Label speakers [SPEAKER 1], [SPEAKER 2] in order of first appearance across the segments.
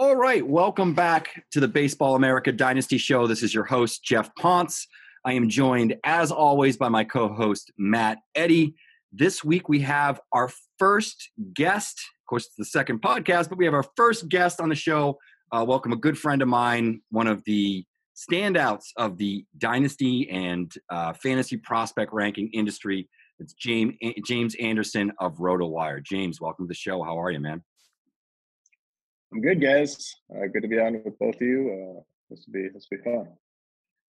[SPEAKER 1] All right, welcome back to the Baseball America Dynasty Show. This is your host, Geoff Pontes. I am joined, as always, by my co host, Matt Eddy. This week we have our first guest. Of course, it's the second podcast, but we have our first guest on the show. Uh, welcome a good friend of mine, one of the standouts of the dynasty and uh, fantasy prospect ranking industry. It's James James Anderson of RotoWire. James, welcome to the show. How are you, man?
[SPEAKER 2] I'm good, guys. Uh, good to be on with both of you. Uh, this will be this will be fun.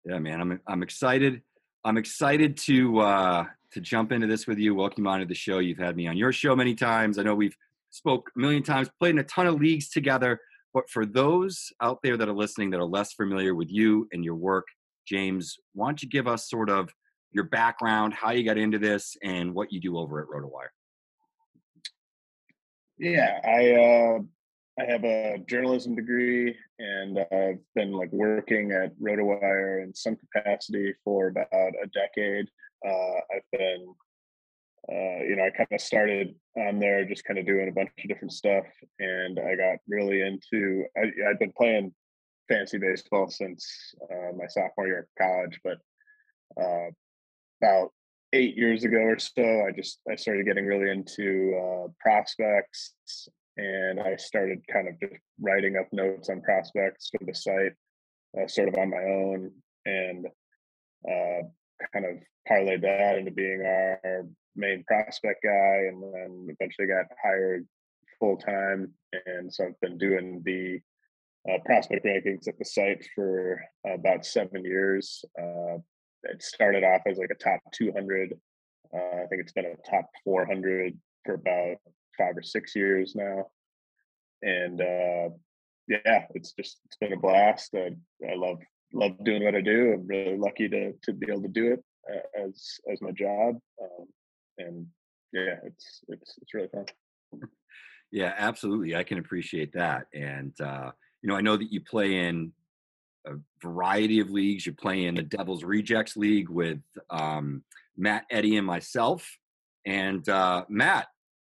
[SPEAKER 1] Yeah, man. I'm I'm excited. I'm excited to uh, to jump into this with you. Welcome onto the show. You've had me on your show many times. I know we've spoke a million times, played in a ton of leagues together. But for those out there that are listening that are less familiar with you and your work, James, why don't you give us sort of your background, how you got into this, and what you do over at RotoWire?
[SPEAKER 2] Yeah, I uh, I have a journalism degree and I've been like working at RotoWire in some capacity for about a decade. Uh, I've been, uh, you know, I kind of started on there just kind of doing a bunch of different stuff. And I got really into, I, I've been playing fantasy baseball since uh, my sophomore year of college, but uh, about eight years ago or so, I just, I started getting really into uh, prospects and I started kind of just writing up notes on prospects for the site, uh, sort of on my own, and uh, kind of parlayed that into being our main prospect guy, and then eventually got hired full time, and so I've been doing the uh, prospect rankings at the site for about seven years. Uh, it started off as like a top 200. Uh, I think it's been a top 400 for about five or six years now, and uh, yeah, it's just it's been a blast. I, I love love doing what I do. I'm really lucky to to be able to do it as as my job, um, and yeah, it's it's it's really fun.
[SPEAKER 1] Yeah, absolutely. I can appreciate that, and uh, you know, I know that you play in a variety of leagues. You play in the Devil's Rejects League with um, Matt Eddy and myself. And uh, Matt,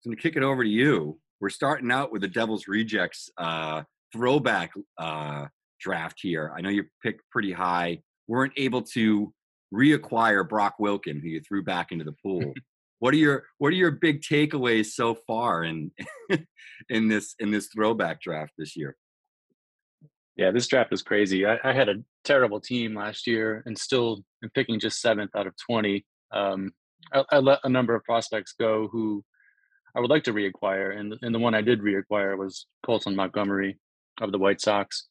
[SPEAKER 1] going to kick it over to you. We're starting out with the Devil's Rejects uh, throwback uh, draft here. I know you picked pretty high. weren't able to reacquire Brock Wilken, who you threw back into the pool. what are your What are your big takeaways so far in in this in this throwback draft this year?
[SPEAKER 3] Yeah, this draft is crazy. I, I had a terrible team last year and still am picking just seventh out of twenty. Um, I, I let a number of prospects go who I would like to reacquire, and and the one I did reacquire was Colson Montgomery of the White Sox.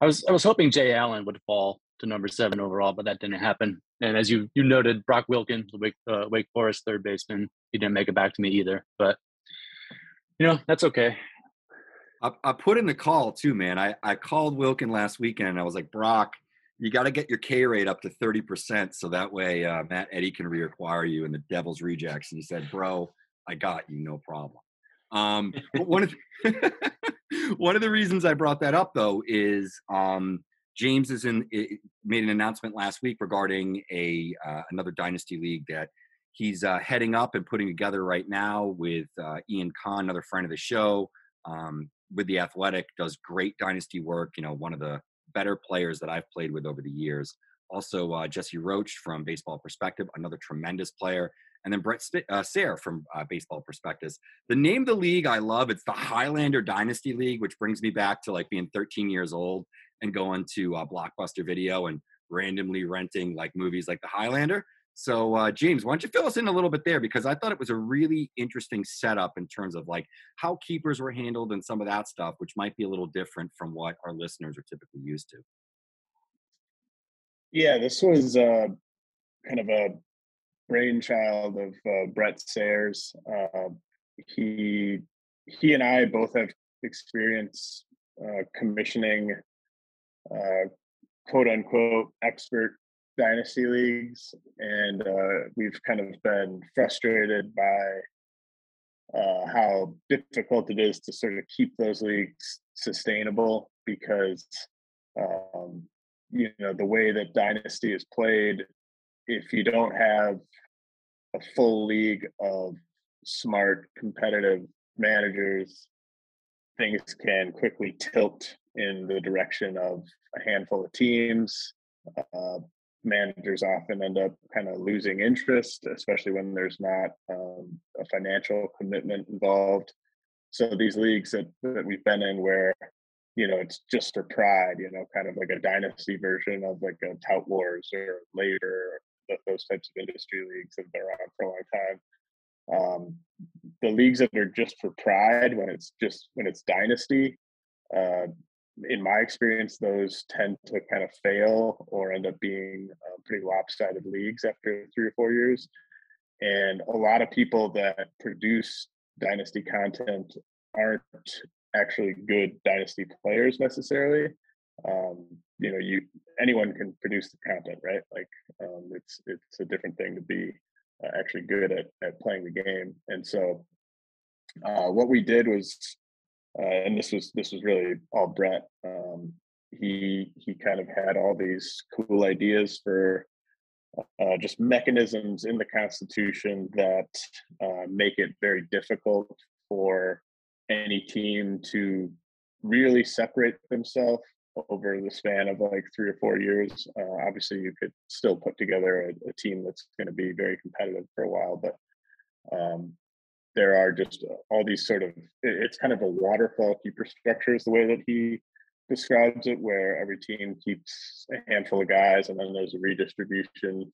[SPEAKER 3] I was I was hoping Jay Allen would fall to number seven overall, but that didn't happen. And as you you noted, Brock Wilken, the Wake uh, Wake Forest third baseman, he didn't make it back to me either. But you know that's okay.
[SPEAKER 1] I, I put in the call too, man. I I called Wilken last weekend. I was like, Brock, you got to get your K rate up to thirty percent, so that way uh, Matt Eddy can reacquire you in the Devil's Rejects. And he said, Bro, I got you, no problem. Um, one of the, one of the reasons I brought that up though is um, James is in it, made an announcement last week regarding a uh, another dynasty league that he's uh, heading up and putting together right now with uh, Ian Kahn, another friend of the show, um, with the Athletic, does great dynasty work. You know, one of the better players that I've played with over the years. Also, uh, Jesse Roach from Baseball Prospectus, another tremendous player and then Bret uh, Sayre from uh, Baseball Prospectus. The name of the league I love, it's the Highlander Dynasty League, which brings me back to like being 13 years old and going to uh, Blockbuster Video and randomly renting like movies like the Highlander. So, uh, James, why don't you fill us in a little bit there? Because I thought it was a really interesting setup in terms of like how keepers were handled and some of that stuff, which might be a little different from what our listeners are typically used to.
[SPEAKER 2] Yeah, this was uh, kind of a brainchild of uh, Bret Sayers. Uh, he he and I both have experience uh, commissioning uh, quote unquote expert dynasty leagues, and uh, we've kind of been frustrated by uh, how difficult it is to sort of keep those leagues sustainable because um, you know the way that dynasty is played if you don't have a full league of smart competitive managers things can quickly tilt in the direction of a handful of teams. Uh, managers often end up kind of losing interest, especially when there's not um, a financial commitment involved. So these leagues that, that we've been in where, you know, it's just for pride, you know, kind of like a dynasty version of like a Tout Wars or LABR, those types of industry leagues have been around for a long time. Um, the leagues that are just for pride, when it's just when it's dynasty, uh, in my experience, those tend to kind of fail or end up being uh, pretty lopsided leagues after three or four years. And a lot of people that produce dynasty content aren't actually good dynasty players necessarily. Um, you know, you anyone can produce the content, right? Like um, it's it's a different thing to be uh, actually good at at playing the game. And so, uh, what we did was uh, and this was this was really all Bret. Um, he he kind of had all these cool ideas for uh, just mechanisms in the Constitution that uh, make it very difficult for any team to really separate themselves over the span of like three or four years. Uh, obviously, you could still put together a, a team that's going to be very competitive for a while, but um, there are just uh, all these sort of it's kind of a waterfall keeper structure is the way that he describes it where every team keeps a handful of guys and then there's a redistribution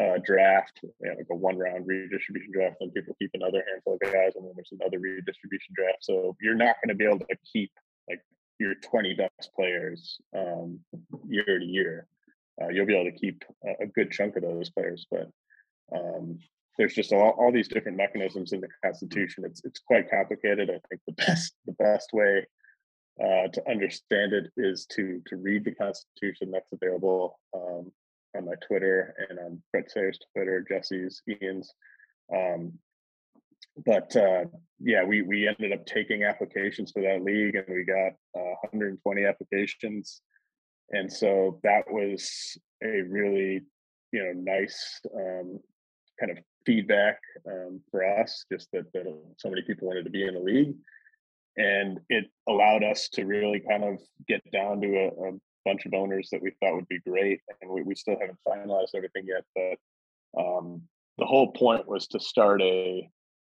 [SPEAKER 2] uh, draft you know, like a one round redistribution draft and people keep another handful of guys and then there's another redistribution draft so you're not going to be able to keep like your 20 best players um, year to year uh, you'll be able to keep a, a good chunk of those players but um, there's just all, all these different mechanisms in the Constitution. It's it's quite complicated. I think the best the best way uh, to understand it is to to read the Constitution. That's available um, on my Twitter and on Bret Sayre's Twitter, Jesse's, Ian's. Um, but uh, yeah, we we ended up taking applications for that league, and we got uh, 120 applications, and so that was a really you know nice um, kind of feedback um, for us, just that, that so many people wanted to be in the league. And it allowed us to really kind of get down to a, a bunch of owners that we thought would be great. And we, we still haven't finalized everything yet, but um, the whole point was to start a,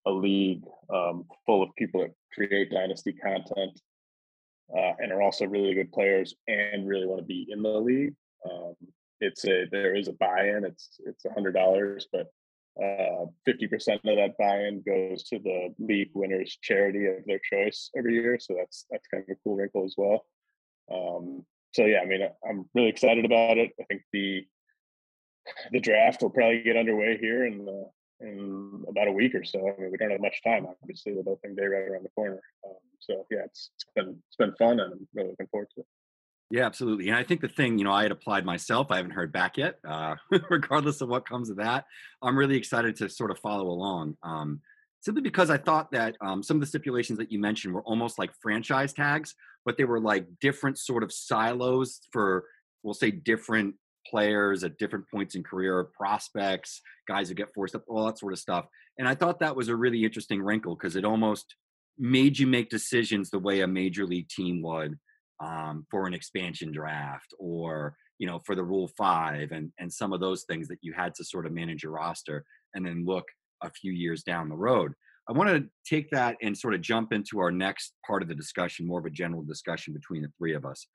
[SPEAKER 2] a league um, full of people that create dynasty content uh, and are also really good players and really want to be in the league. Um, it's a there is a buy-in. It's it's a hundred dollars, but uh, 50% of that buy-in goes to the league winners charity of their choice every year so that's that's kind of a cool wrinkle as well um, so yeah i mean i'm really excited about it i think the the draft will probably get underway here in the, in about a week or so i mean we don't have much time obviously with opening day right around the corner um, so yeah it's, it's been it's been fun and i'm really looking forward to it
[SPEAKER 1] yeah, absolutely. And I think the thing, you know, I had applied myself. I haven't heard back yet, uh, regardless of what comes of that. I'm really excited to sort of follow along. Um, simply because I thought that um, some of the stipulations that you mentioned were almost like franchise tags, but they were like different sort of silos for, we'll say, different players at different points in career, prospects, guys who get forced up, all that sort of stuff. And I thought that was a really interesting wrinkle because it almost made you make decisions the way a major league team would um, for an expansion draft or you know for the rule five and and some of those things that you had to sort of manage your roster and then look a few years down the road i want to take that and sort of jump into our next part of the discussion more of a general discussion between the three of us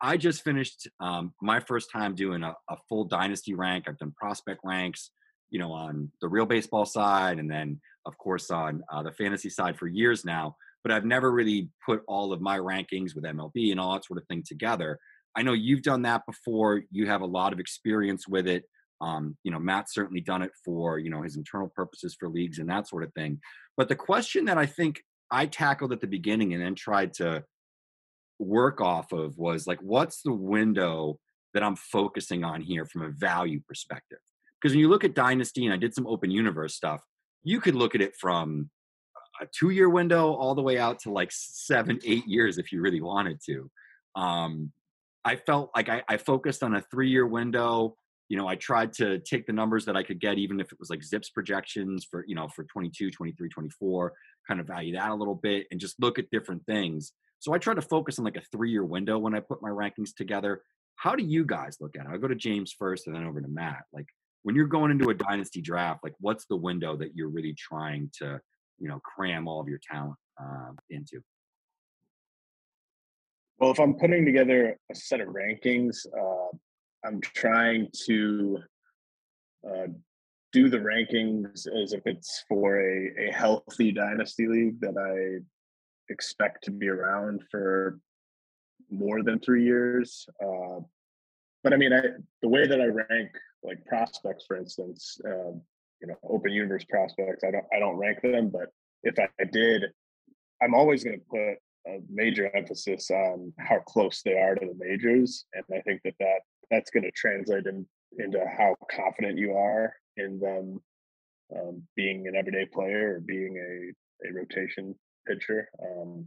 [SPEAKER 1] i just finished um, my first time doing a, a full dynasty rank i've done prospect ranks you know on the real baseball side and then of course on uh, the fantasy side for years now but I've never really put all of my rankings with MLB and all that sort of thing together. I know you've done that before. You have a lot of experience with it. Um, you know, Matt's certainly done it for, you know, his internal purposes for leagues and that sort of thing. But the question that I think I tackled at the beginning and then tried to work off of was like, what's the window that I'm focusing on here from a value perspective? Because when you look at Dynasty, and I did some open universe stuff, you could look at it from a two year window all the way out to like seven, eight years if you really wanted to. Um, I felt like I, I focused on a three year window you know, I tried to take the numbers that I could get, even if it was like ZiPS projections for, you know, for 22, 23, 24, kind of value that a little bit and just look at different things. So I try to focus on like a three year window when I put my rankings together. How do you guys look at it? I'll go to James first and then over to Matt. Like when you're going into a dynasty draft, like what's the window that you're really trying to, you know, cram all of your talent uh, into?
[SPEAKER 2] Well, if I'm putting together a set of rankings, uh, I'm trying to uh, do the rankings as if it's for a, a healthy dynasty league that I expect to be around for more than three years. Uh, but I mean, I, the way that I rank like prospects, for instance, um, you know, open universe prospects, I don't I don't rank them, but if I did, I'm always going to put a major emphasis on how close they are to the majors, and I think that that that's going to translate in, into how confident you are in them um, being an everyday player or being a, a rotation pitcher. Um,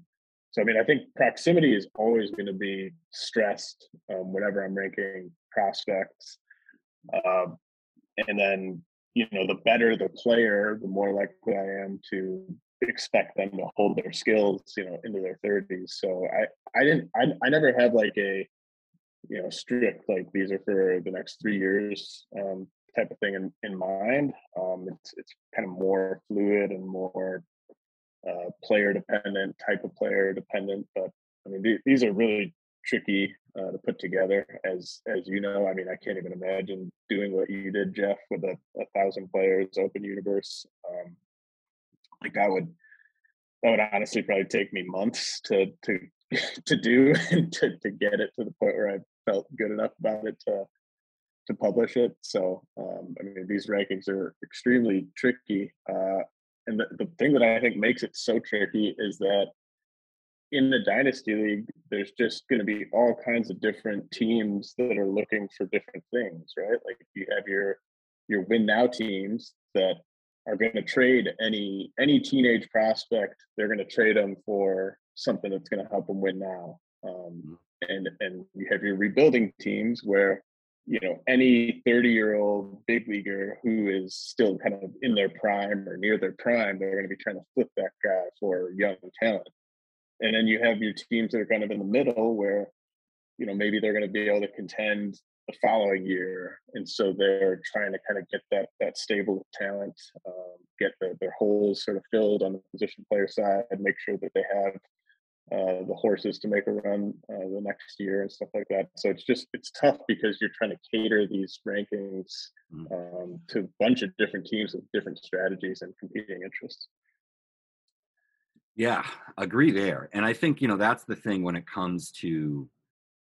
[SPEAKER 2] so, I mean, I think proximity is always going to be stressed um, whenever I'm ranking prospects. Uh, and then, you know, the better the player, the more likely I am to expect them to hold their skills, you know, into their 30s. So I, I didn't, I, I never had like a, you know strict like these are for the next three years um, type of thing in, in mind. Um, it's it's kind of more fluid and more uh, player dependent type of player dependent but i mean th- these are really tricky uh, to put together as as you know. I mean i can't even imagine doing what you did geoff with a, a thousand players open universe. Um, like that would that would honestly probably take me months to to to do and to, to get it to the point where I felt good enough about it to to publish it. So um, I mean, these rankings are extremely tricky, uh, and the, the thing that I think makes it so tricky is that in the dynasty league, there's just going to be all kinds of different teams that are looking for different things, right? Like you have your your win now teams that are going to trade any any teenage prospect. They're going to trade them for something that's going to help them win now. Um, mm and and you have your rebuilding teams where you know any 30 year old big leaguer who is still kind of in their prime or near their prime they're going to be trying to flip that guy for young talent. And then you have your teams that are kind of in the middle where you know maybe they're going to be able to contend the following year. And so they're trying to kind of get that that stable talent um, get the, their holes sort of filled on the position player side make sure that they have uh, the horses to make a run uh, the next year and stuff like that. So it's just it's tough because you're trying to cater these rankings mm. um, to a bunch of different teams with different strategies and competing interests.
[SPEAKER 1] Yeah, agree there. And I think you know that's the thing when it comes to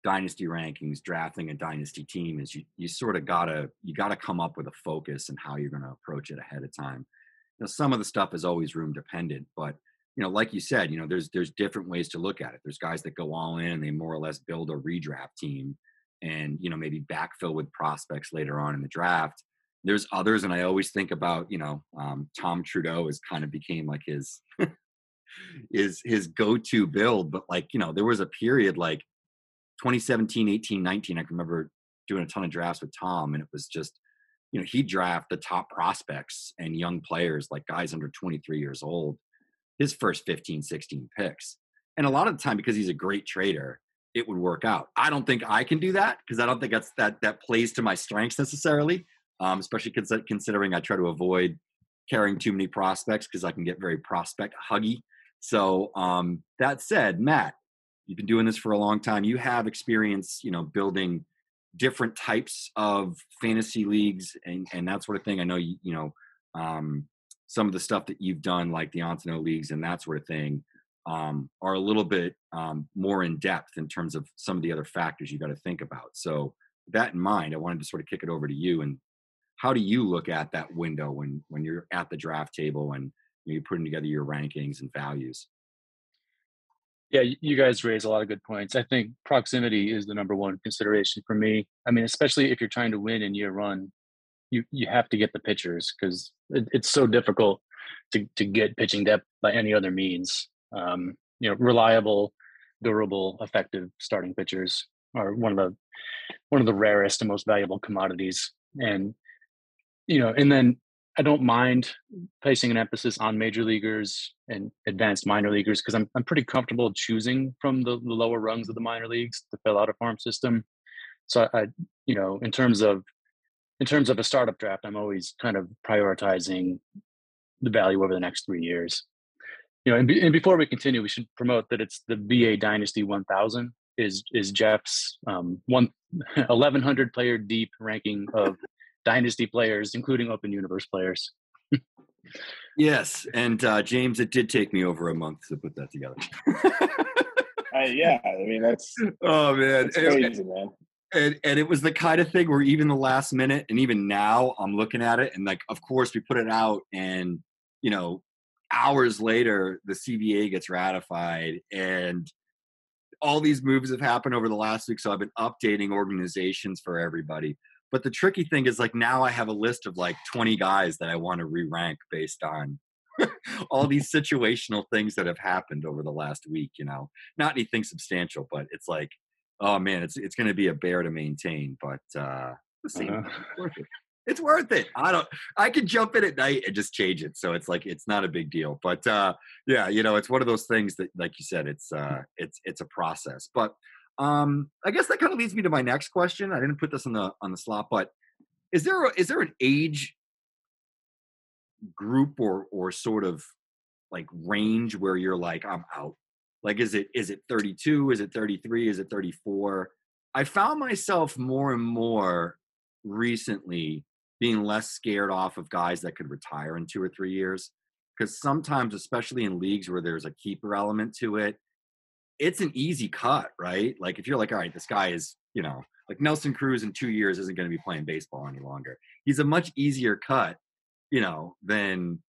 [SPEAKER 1] dynasty rankings, drafting a dynasty team is you you sort of gotta you gotta come up with a focus and how you're going to approach it ahead of time. You know, some of the stuff is always room dependent, but you know, like you said, you know, there's there's different ways to look at it. There's guys that go all in and they more or less build a redraft team and, you know, maybe backfill with prospects later on in the draft. There's others, and I always think about, you know, um, Tom Trudeau has kind of became like his is his go-to build. But like, you know, there was a period like 2017, 18, 19. I can remember doing a ton of drafts with Tom, and it was just, you know, he draft the top prospects and young players, like guys under 23 years old his first 15, 16 picks. And a lot of the time, because he's a great trader, it would work out. I don't think I can do that because I don't think that's that that plays to my strengths necessarily. Um, especially cons- considering I try to avoid carrying too many prospects because I can get very prospect huggy. So um, that said, Matt, you've been doing this for a long time. You have experience, you know, building different types of fantasy leagues and, and that sort of thing. I know you, you know, um, some of the stuff that you've done, like the Ottoneu leagues and that sort of thing, um, are a little bit um, more in depth in terms of some of the other factors you got to think about. So, that in mind, I wanted to sort of kick it over to you. And how do you look at that window when when you're at the draft table and you're putting together your rankings and values?
[SPEAKER 3] Yeah, you guys raise a lot of good points. I think proximity is the number one consideration for me. I mean, especially if you're trying to win in year one, you you have to get the pitchers because it, it's so difficult to to get pitching depth by any other means. Um, you know, reliable, durable, effective starting pitchers are one of the one of the rarest and most valuable commodities and you know, and then I don't mind placing an emphasis on major leaguers and advanced minor leaguers because I'm I'm pretty comfortable choosing from the, the, lower rungs of the minor leagues to fill out a farm system. So I, you know, in terms of in terms of a startup draft, I'm always kind of prioritizing the value over the next three years. You know, and, be, and before we continue, we should promote that it's the BA Dynasty 1000 is is Geoff's um, one 1100 player deep ranking of dynasty players, including open universe players.
[SPEAKER 1] yes, and uh, James, it did take me over a month to put that together.
[SPEAKER 2] uh, yeah, I mean that's
[SPEAKER 1] oh man,
[SPEAKER 2] that's crazy, man.
[SPEAKER 1] And, and it was the kind of thing where even the last minute, and even now, I'm looking at it, and like, of course, we put it out, and you know, hours later, the CBA gets ratified, and all these moves have happened over the last week. So I've been updating organizations for everybody. But the tricky thing is like now I have a list of like 20 guys that I want to re-rank based on all these situational things that have happened over the last week, you know. Not anything substantial, but it's like, oh man, it's it's gonna be a bear to maintain, but uh the same uh, worth it. It's worth it. I don't I could jump in at night and just change it. So it's like it's not a big deal. But uh yeah, you know, it's one of those things that like you said, it's uh it's it's a process. But um, I guess that kind of leads me to my next question. I didn't put this on the on the slot, but is there a, is there an age group or or sort of like range where you're like I'm out? Like is it is it 32? Is it 33? Is it 34? I found myself more and more recently being less scared off of guys that could retire in two or three years because sometimes especially in leagues where there's a keeper element to it it's an easy cut, right? Like if you're like, all right, this guy is, you know, like Nelson Cruz in two years isn't going to be playing baseball any longer. He's a much easier cut, you know, than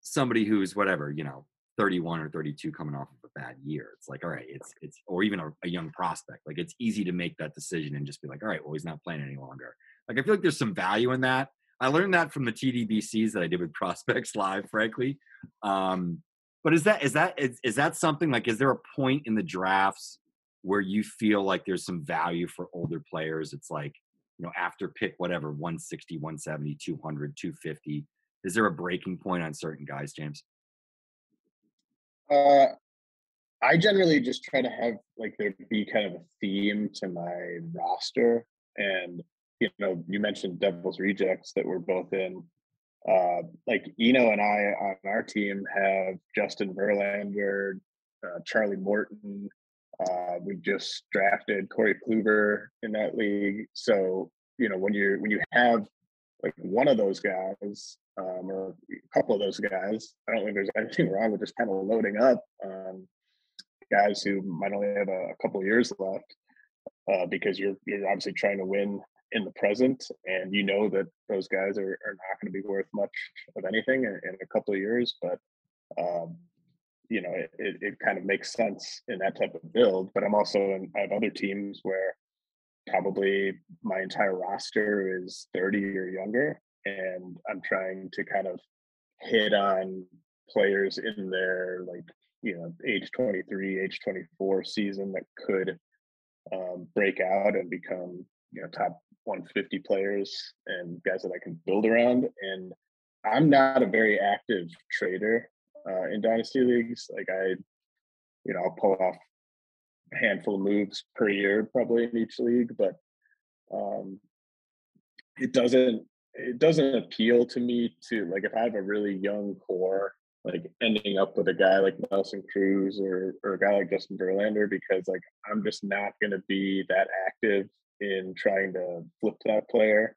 [SPEAKER 1] somebody who's whatever, you know, 31 or 32 coming off of bad year. It's like, all right, it's it's or even a, a young prospect. Like it's easy to make that decision and just be like, all right, well, he's not playing any longer. Like I feel like there's some value in that. I learned that from the TDBCs that I did with prospects live, frankly. Um, but is that is that is, is that something like is there a point in the drafts where you feel like there's some value for older players? It's like, you know, after pick whatever 160, 170, 200, 250. Is there a breaking point on certain guys, James?
[SPEAKER 2] Uh I generally just try to have like there be kind of a theme to my roster. And you know, you mentioned Devil's Rejects that we're both in uh, like Eno and I on our team have Justin Verlander, uh, Charlie Morton. Uh, we just drafted Corey Kluber in that league. So you know when you when you have like one of those guys um, or a couple of those guys, I don't think there's anything wrong with just kind of loading up um, guys who might only have a, a couple years left uh, because you're you're obviously trying to win in the present and you know that those guys are, are not going to be worth much of anything in, in a couple of years but um, you know it, it, it, kind of makes sense in that type of build but i'm also in i have other teams where probably my entire roster is 30 or younger and i'm trying to kind of hit on players in their like you know age 23 age 24 season that could um, break out and become you know top 150 players and guys that I can build around. And I'm not a very active trader uh, in dynasty leagues. Like I, you know, I'll pull off a handful of moves per year probably in each league, but um, it doesn't it doesn't appeal to me to like if I have a really young core, like ending up with a guy like Nelson Cruz or or a guy like Justin Verlander because like I'm just not going to be that active in trying to flip that player.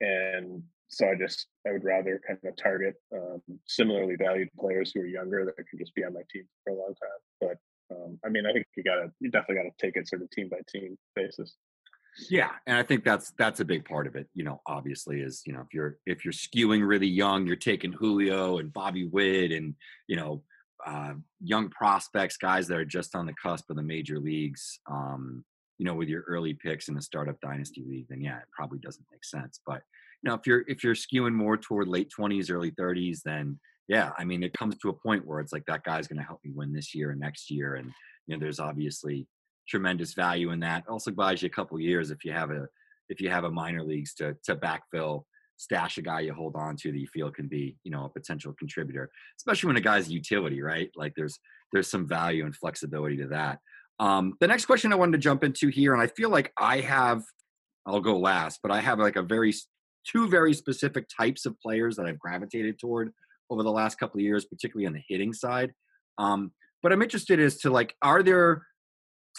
[SPEAKER 2] And so I just I would rather kind of target um, similarly valued players who are younger that can just be on my team for a long time. But um, I mean, I think you gotta you definitely gotta take it sort of team by team basis.
[SPEAKER 1] Yeah, and I think that's that's a big part of it. You know, obviously, is you know if you're if you're skewing really young, you're taking Julio and Bobby Witt and you know uh, young prospects, guys that are just on the cusp of the major leagues. Um, you know, with your early picks in a startup dynasty league, then yeah, it probably doesn't make sense. But you know, if you're if you're skewing more toward late twenties, early thirties, then yeah, I mean, it comes to a point where it's like that guy's going to help me win this year and next year, and you know, there's obviously tremendous value in that. Also buys you a couple years if you have a if you have a minor leagues to to backfill, stash a guy you hold on to that you feel can be you know a potential contributor, especially when a guy's utility, right? Like there's there's some value and flexibility to that. Um, the next question I wanted to jump into here, and I feel like I have, I'll go last, but I have like a very two very specific types of players that I've gravitated toward over the last couple of years, particularly on the hitting side. Um, but I'm interested as to like, are there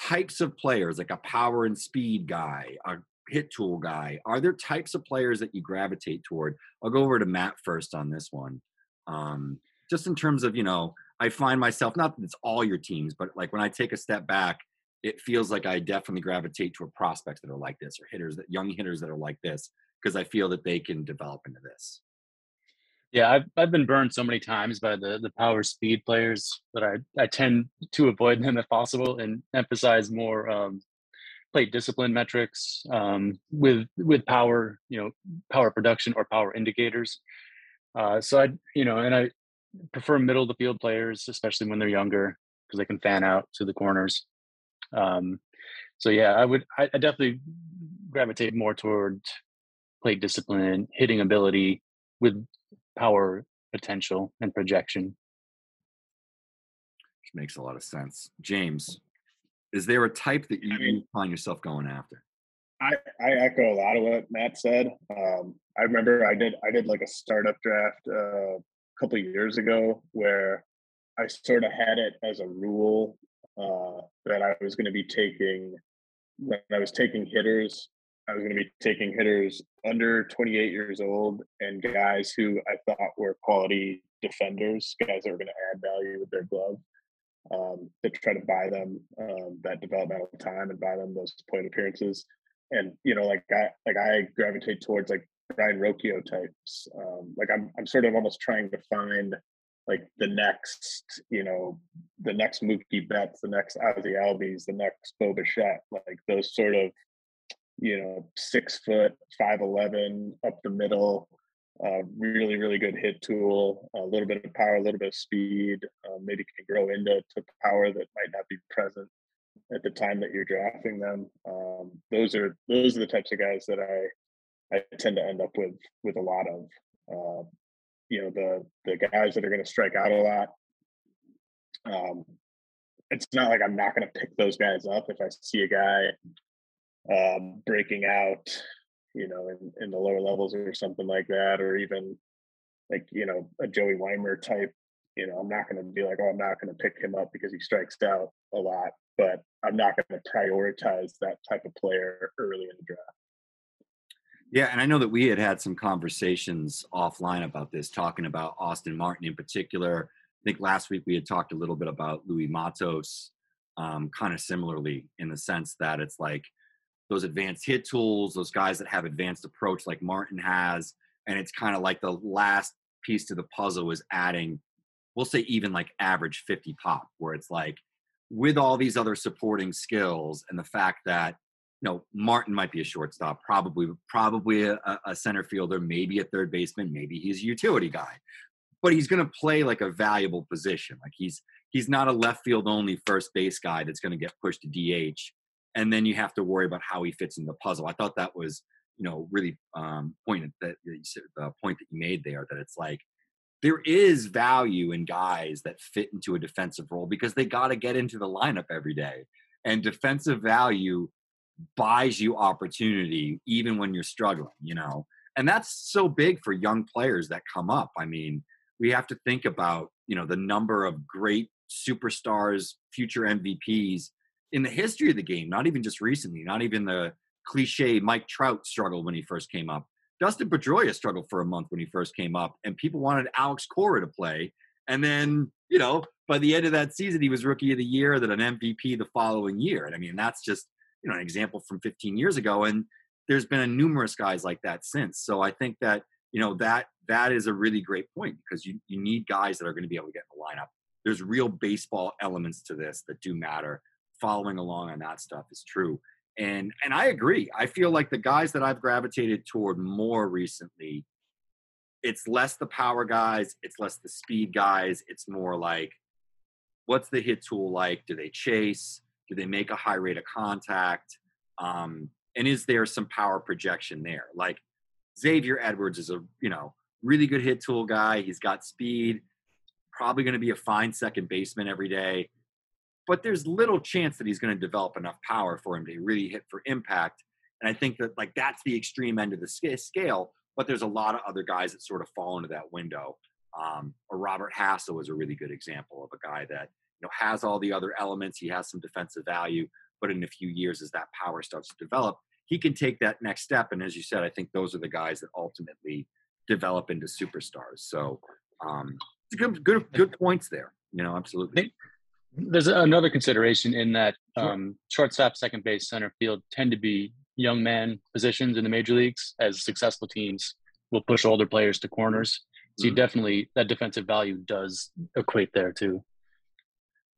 [SPEAKER 1] types of players like a power and speed guy, a hit tool guy? Are there types of players that you gravitate toward? I'll go over to Matt first on this one. Um, just in terms of, you know, I find myself, not that it's all your teams, but like when I take a step back, it feels like I definitely gravitate toward prospects that are like this or hitters that young hitters that are like this because I feel that they can develop into this.
[SPEAKER 3] Yeah, I've I've been burned so many times by the the power speed players that I I tend to avoid them if possible and emphasize more um, plate discipline metrics um, with with power, you know, power production or power indicators. Uh, so I, you know, and I prefer middle of the field players, especially when they're younger, because they can fan out to the corners. Um, so yeah, I would, I, I definitely gravitate more toward plate discipline, hitting ability with power potential and projection.
[SPEAKER 1] Which makes a lot of sense. James, is there a type that you, I mean, find yourself going after?
[SPEAKER 2] I, I echo a lot of what Matt said. Um, I remember I did I did like a startup draft uh, a couple years ago where I sort of had it as a rule uh, that I was going to be taking when I was taking hitters I was going to be taking hitters under 28 years old and guys who I thought were quality defenders, guys that were going to add value with their glove. Um, to try to buy them um, that developmental time and buy them those plate appearances. And you know, like I like I gravitate towards like Brayan Rocchio types. Um, like I'm I'm sort of almost trying to find like the next, you know, the next Mookie Betts, the next Ozzie Albies, the next Bo Bichette, like those sort of you know, six foot, five eleven, up the middle. Uh, really, really good hit tool. A little bit of power, a little bit of speed. Uh, maybe can grow into to power that might not be present at the time that you're drafting them. Um, those are those are the types of guys that I I tend to end up with with a lot of. Uh, you know the the guys that are going to strike out a lot. Um, it's not like I'm not going to pick those guys up if I see a guy um, breaking out, you know, in, in the lower levels or something like that, or even like, you know, a Joey Wiemer type, you know, I'm not going to be like, oh, I'm not going to pick him up because he strikes out a lot, but I'm not going to prioritize that type of player early in the draft.
[SPEAKER 1] Yeah, and I know that we had had some conversations offline about this, talking about Austin Martin in particular. I think last week we had talked a little bit about Luis Matos, um, kind of similarly in the sense that it's like those advanced hit tools, those guys that have advanced approach like Martin has. And it's kind of like the last piece to the puzzle is adding, we'll say even like average 50 pop, where it's like with all these other supporting skills and the fact that you know Martin might be a shortstop, probably probably a, a center fielder, maybe a third baseman, maybe he's a utility guy, but he's going to play like a valuable position. Like he's he's not a left field only first base guy that's going to get pushed to DH and then you have to worry about how he fits in the puzzle. I thought that was, you know, really um, pointed that the point that you made there that it's like there is value in guys that fit into a defensive role because they got to get into the lineup every day, and defensive value buys you opportunity even when you're struggling, you know, and that's so big for young players that come up. I mean, we have to think about you know the number of great superstars, future MVPs in the history of the game, not even just recently, not even the cliche Mike Trout struggle when he first came up. Dustin Pedroia struggled for a month when he first came up, and people wanted Alex Cora to play. And then, you know, by the end of that season, he was rookie of the year, then an MVP the following year. And I mean, that's just, you know, an example from 15 years ago. And there's been a numerous guys like that since. So I think that, you know, that that is a really great point because you, you need guys that are going to be able to get in the lineup. There's real baseball elements to this that do matter following along on that stuff is true. And and I agree. I feel like the guys that I've gravitated toward more recently, it's less the power guys, it's less the speed guys. It's more like what's the hit tool like? Do they chase? Do they make a high rate of contact? Um, and is there some power projection there? Like Xavier Edwards is a you know really good hit tool guy. He's got speed, probably going to be a fine second baseman every day, but there's little chance that he's going to develop enough power for him to really hit for impact. And I think that like that's the extreme end of the scale. But there's a lot of other guys that sort of fall into that window. Um, or Robert Hassell is a really good example of a guy that you know has all the other elements. He has some defensive value, but in a few years, as that power starts to develop, he can take that next step. And as you said, I think those are the guys that ultimately develop into superstars. So um, good, good, good points there. You know, absolutely.
[SPEAKER 3] There's another consideration in that um, shortstop, second base, center field tend to be young man positions in the major leagues, as successful teams will push older players to corners. So you mm-hmm. definitely that defensive value does equate there too.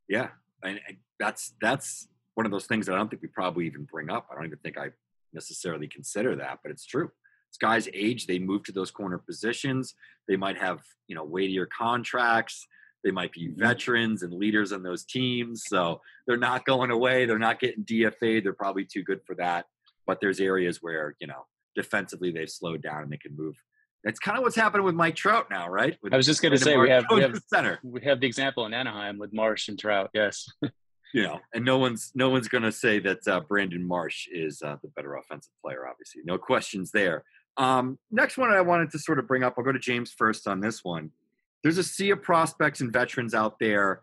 [SPEAKER 1] Yeah, and that's that's one of those things that I don't think we probably even bring up. I don't even think I necessarily consider that, but it's true. As guys age, they move to those corner positions. They might have you know weightier contracts. They might be veterans and leaders on those teams, so they're not going away. They're not getting DFA'd. They're probably too good for that. But there's areas where you know defensively they've slowed down and they can move. That's kind of what's happening with Mike Trout now, right? With
[SPEAKER 3] I was just going to say we have, we have center. We have the example in Anaheim with Marsh and Trout. Yes.
[SPEAKER 1] you know, and no one's no one's going to say that uh, Brandon Marsh is uh, the better offensive player. Obviously, no questions there. Um, next one I wanted to sort of bring up. I'll go to James first on this one. There's a sea of prospects and veterans out there.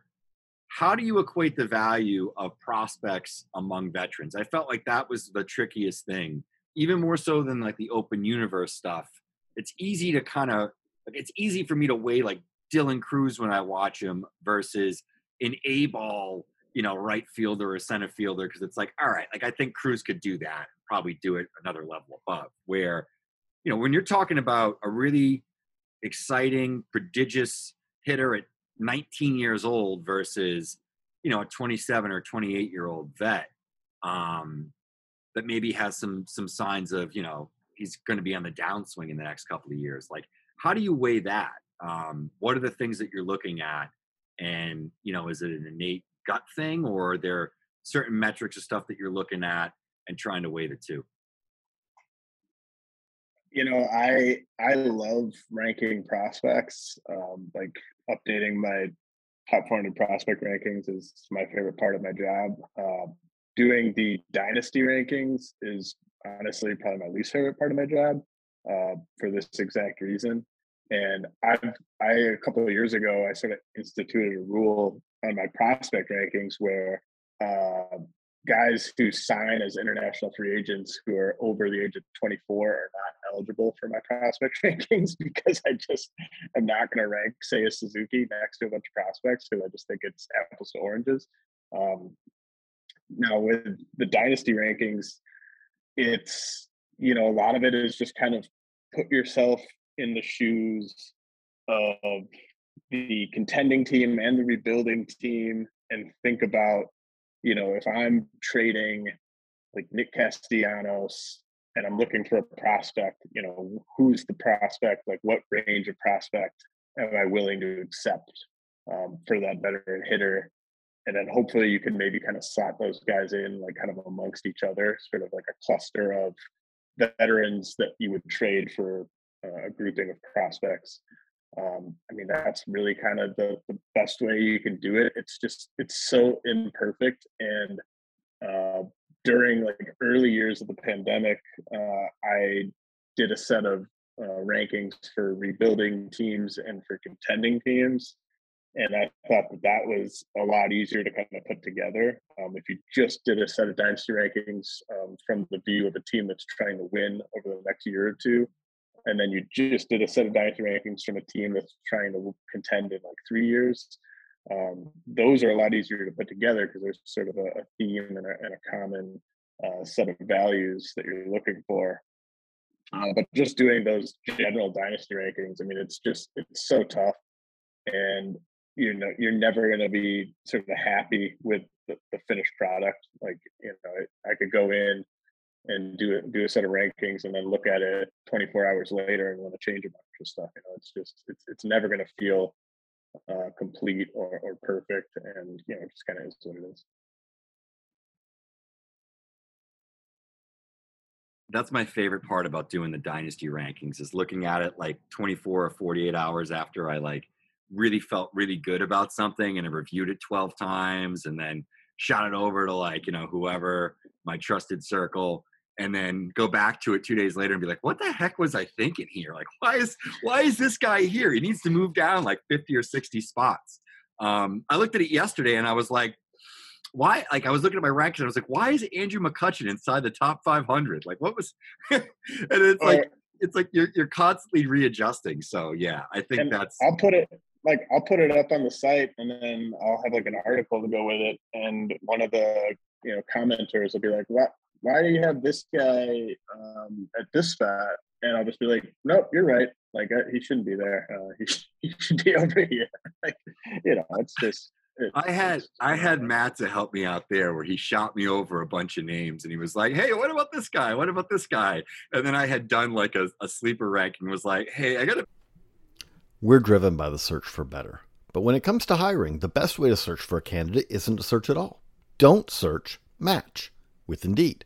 [SPEAKER 1] How do you equate the value of prospects among veterans? I felt like that was the trickiest thing, even more so than like the open universe stuff. It's easy to kind of like it's easy for me to weigh like Dylan Crews when I watch him versus an A ball you know, right fielder or center fielder because it's like, all right, like I think Crews could do that, probably do it another level above. Where, you know, when you're talking about a really exciting, prodigious hitter at 19 years old versus, you know, a 27 or 28 year old vet, um, that maybe has some some signs of, you know, he's going to be on the downswing in the next couple of years. Like, how do you weigh that? Um, what are the things that you're looking at? And you know, is it an innate gut thing, or are there certain metrics or stuff that you're looking at and trying to weigh the two?
[SPEAKER 2] You know, I I love ranking prospects. Um, like updating my top 400 prospect rankings is my favorite part of my job. Uh, doing the dynasty rankings is honestly probably my least favorite part of my job uh, for this exact reason. And I've I a couple of years ago I sort of instituted a rule on my prospect rankings where uh, guys who sign as international free agents who are over the age of 24 are not eligible for my prospect rankings because I just am not going to rank say, a Suzuki next to a bunch of prospects who I just think it's apples to oranges. Um, now with the dynasty rankings, it's you know a lot of it is just kind of put yourself in the shoes of the contending team and the rebuilding team and think about, you know, if I'm trading like Nick Castellanos and I'm looking for a prospect, you know, who's the prospect? Like what range of prospect am I willing to accept um, for that veteran hitter? And then hopefully you can maybe kind of slot those guys in like kind of amongst each other, sort of like a cluster of veterans that you would trade for uh, a grouping of prospects. Um, I mean, that's really kind of the, the best way you can do it. It's just, it's so imperfect. And uh, during like early years of the pandemic, uh, I did a set of uh, rankings for rebuilding teams and for contending teams. And I thought that that was a lot easier to kind of put together. Um, if you just did a set of dynasty rankings um, from the view of a team that's trying to win over the next year or two, and then you just did a set of dynasty rankings from a team that's trying to contend in like three years. Um, those are a lot easier to put together because there's sort of a, a theme and a, and a common uh, set of values that you're looking for. Uh, but just doing those general dynasty rankings, I mean, it's just it's so tough, and you know you're never going to be sort of happy with the, the finished product. Like you know, I could go in and do do a set of rankings and then look at it 24 hours later and want to change a bunch of stuff you know it's just it's it's never going to feel uh, complete or, or perfect and you know it just kind of is what it is.
[SPEAKER 1] That's my favorite part about doing the dynasty rankings is looking at it like 24 or 48 hours after I like really felt really good about something and I reviewed it 12 times and then shot it over to like, you know, whoever my trusted circle and then go back to it two days later and be like, what the heck was I thinking here? Like, why is why is this guy here? He needs to move down like 50 or 60 spots. Um, I looked at it yesterday and I was like, why? Like, I was looking at my rankings and I was like, why is Andrew McCutchen inside the top 500? Like, what was? and it's like, it's like you're you're constantly readjusting. So yeah, I think that's.
[SPEAKER 2] I'll put it like I'll put it up on the site and then I'll have like an article to go with it, and one of the you know commenters will be like, "What? Why do you have this guy um, at this spot?" And I'll just be like, "Nope, you're right. Like uh, he shouldn't be there. Uh, he, he should be over here." like you know, it's just
[SPEAKER 1] I had I had Matt to help me out there where he shot me over a bunch of names and he was like, Hey, what about this guy? What about this guy? And then I had done like a, a sleeper ranking was like, Hey, I gotta
[SPEAKER 4] We're driven by the search for better. But when it comes to hiring, the best way to search for a candidate isn't to search at all. Don't search, match with Indeed.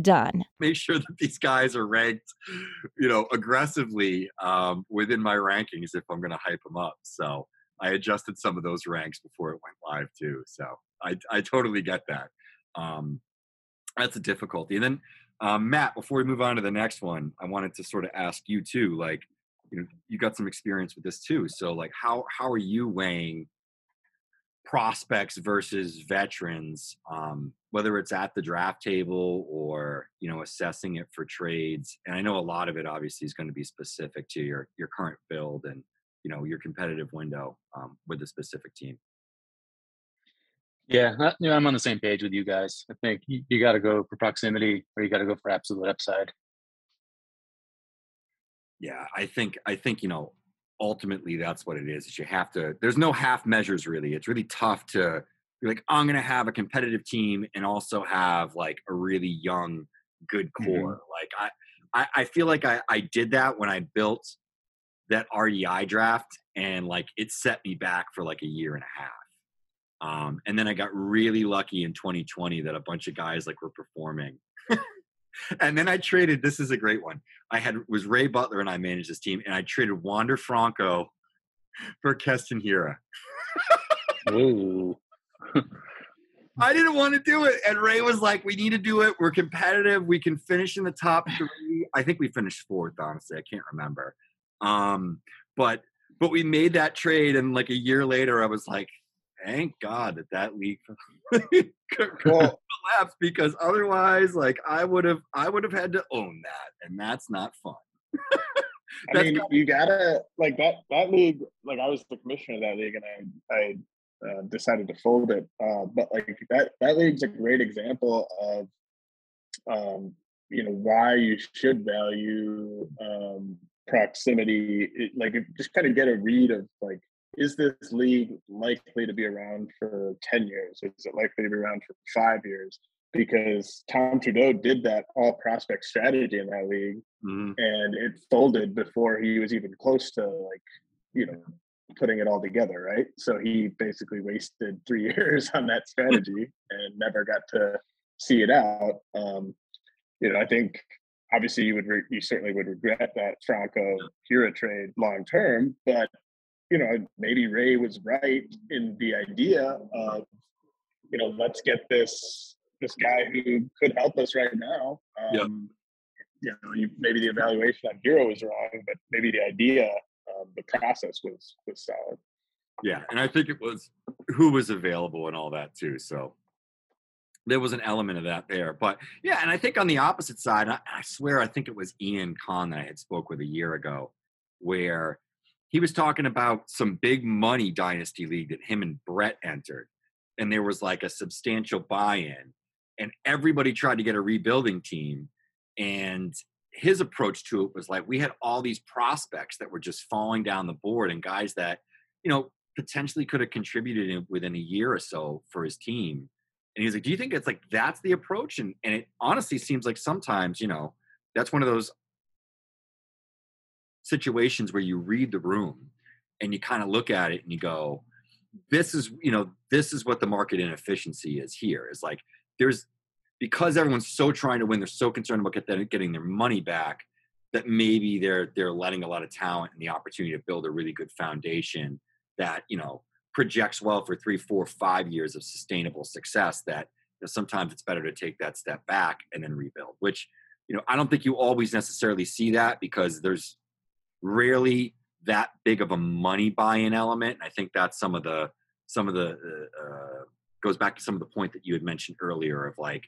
[SPEAKER 5] done.
[SPEAKER 1] make sure that these guys are ranked, you know, aggressively um, within my rankings if I'm going to hype them up. So I adjusted some of those ranks before it went live too. So I, I totally get that. Um, that's a difficulty. And then um, Matt, before we move on to the next one, I wanted to sort of ask you too, like, you know, you got some experience with this too. So like, how how are you weighing prospects versus veterans, um, whether it's at the draft table or you know assessing it for trades. And I know a lot of it obviously is going to be specific to your your current build and you know your competitive window um, with the specific team.
[SPEAKER 3] Yeah, uh, yeah, I'm on the same page with you guys. I think you, you got to go for proximity or you got to go for absolute upside.
[SPEAKER 1] Yeah, I think I think you know ultimately that's what it is. Is you have to. There's no half measures really. It's really tough to be like I'm going to have a competitive team and also have like a really young, good core. Mm-hmm. Like I, I, I feel like I I did that when I built that REI draft and like it set me back for like a year and a half. Um, and then I got really lucky in 2020 that a bunch of guys like were performing. and then I traded. This is a great one. I had was Ray Butler and I managed this team, and I traded Wander Franco for Keston Hiura.
[SPEAKER 3] Ooh.
[SPEAKER 1] I didn't want to do it, and Ray was like, "We need to do it. We're competitive. We can finish in the top three. I think we finished fourth. Honestly, I can't remember. Um, but but we made that trade, and like a year later, I was like, thank God that that league well, collapsed because otherwise, like I would have, I would have had to own that, and that's not fun.
[SPEAKER 2] I mean, you gotta like that that league. Like I was the commissioner of that league, and I I uh, decided to fold it. Uh, but like that that league's a great example of um, you know why you should value um, proximity. It, like just kind of get a read of like is this league likely to be around for 10 years? Is it likely to be around for five years? Because Tom Trudeau did that all prospect strategy in that league mm-hmm. and it folded before he was even close to like, you know, putting it all together, right? So he basically wasted three years on that strategy and never got to see it out. Um, you know, I think obviously you would re- you certainly would regret that Franco Hiura trade long term, but you know maybe Ray was right in the idea of you know let's get this this guy who could help us right now. Um, yep. You know, you, maybe the evaluation on Hiura was wrong, but maybe the idea, um, the process was was solid.
[SPEAKER 1] Yeah, and I think it was who was available and all that too. So there was an element of that there. But yeah, and I think on the opposite side, I, I swear I think it was Ian Kahn that I had spoke with a year ago, where he was talking about some big money dynasty league that him and Bret entered, and there was like a substantial buy-in, and everybody tried to get a rebuilding team, and his approach to it was like we had all these prospects that were just falling down the board and guys that you know potentially could have contributed within a year or so for his team and he's like, Do you think it's like that's the approach? And and it honestly seems like sometimes, you know, that's one of those situations where you read the room and you kind of look at it and you go, This is, you know, this is what the market inefficiency is here. Is like there's because everyone's so trying to win, they're so concerned about get getting their money back that maybe they're they're letting a lot of talent and the opportunity to build a really good foundation that you know projects well for three, four, five years of sustainable success that you know, sometimes it's better to take that step back and then rebuild, which, you know, I don't think you always necessarily see that because there's rarely that big of a money buy-in element. I think that's some of the, some of the, uh, uh, goes back to some of the point that you had mentioned earlier of like,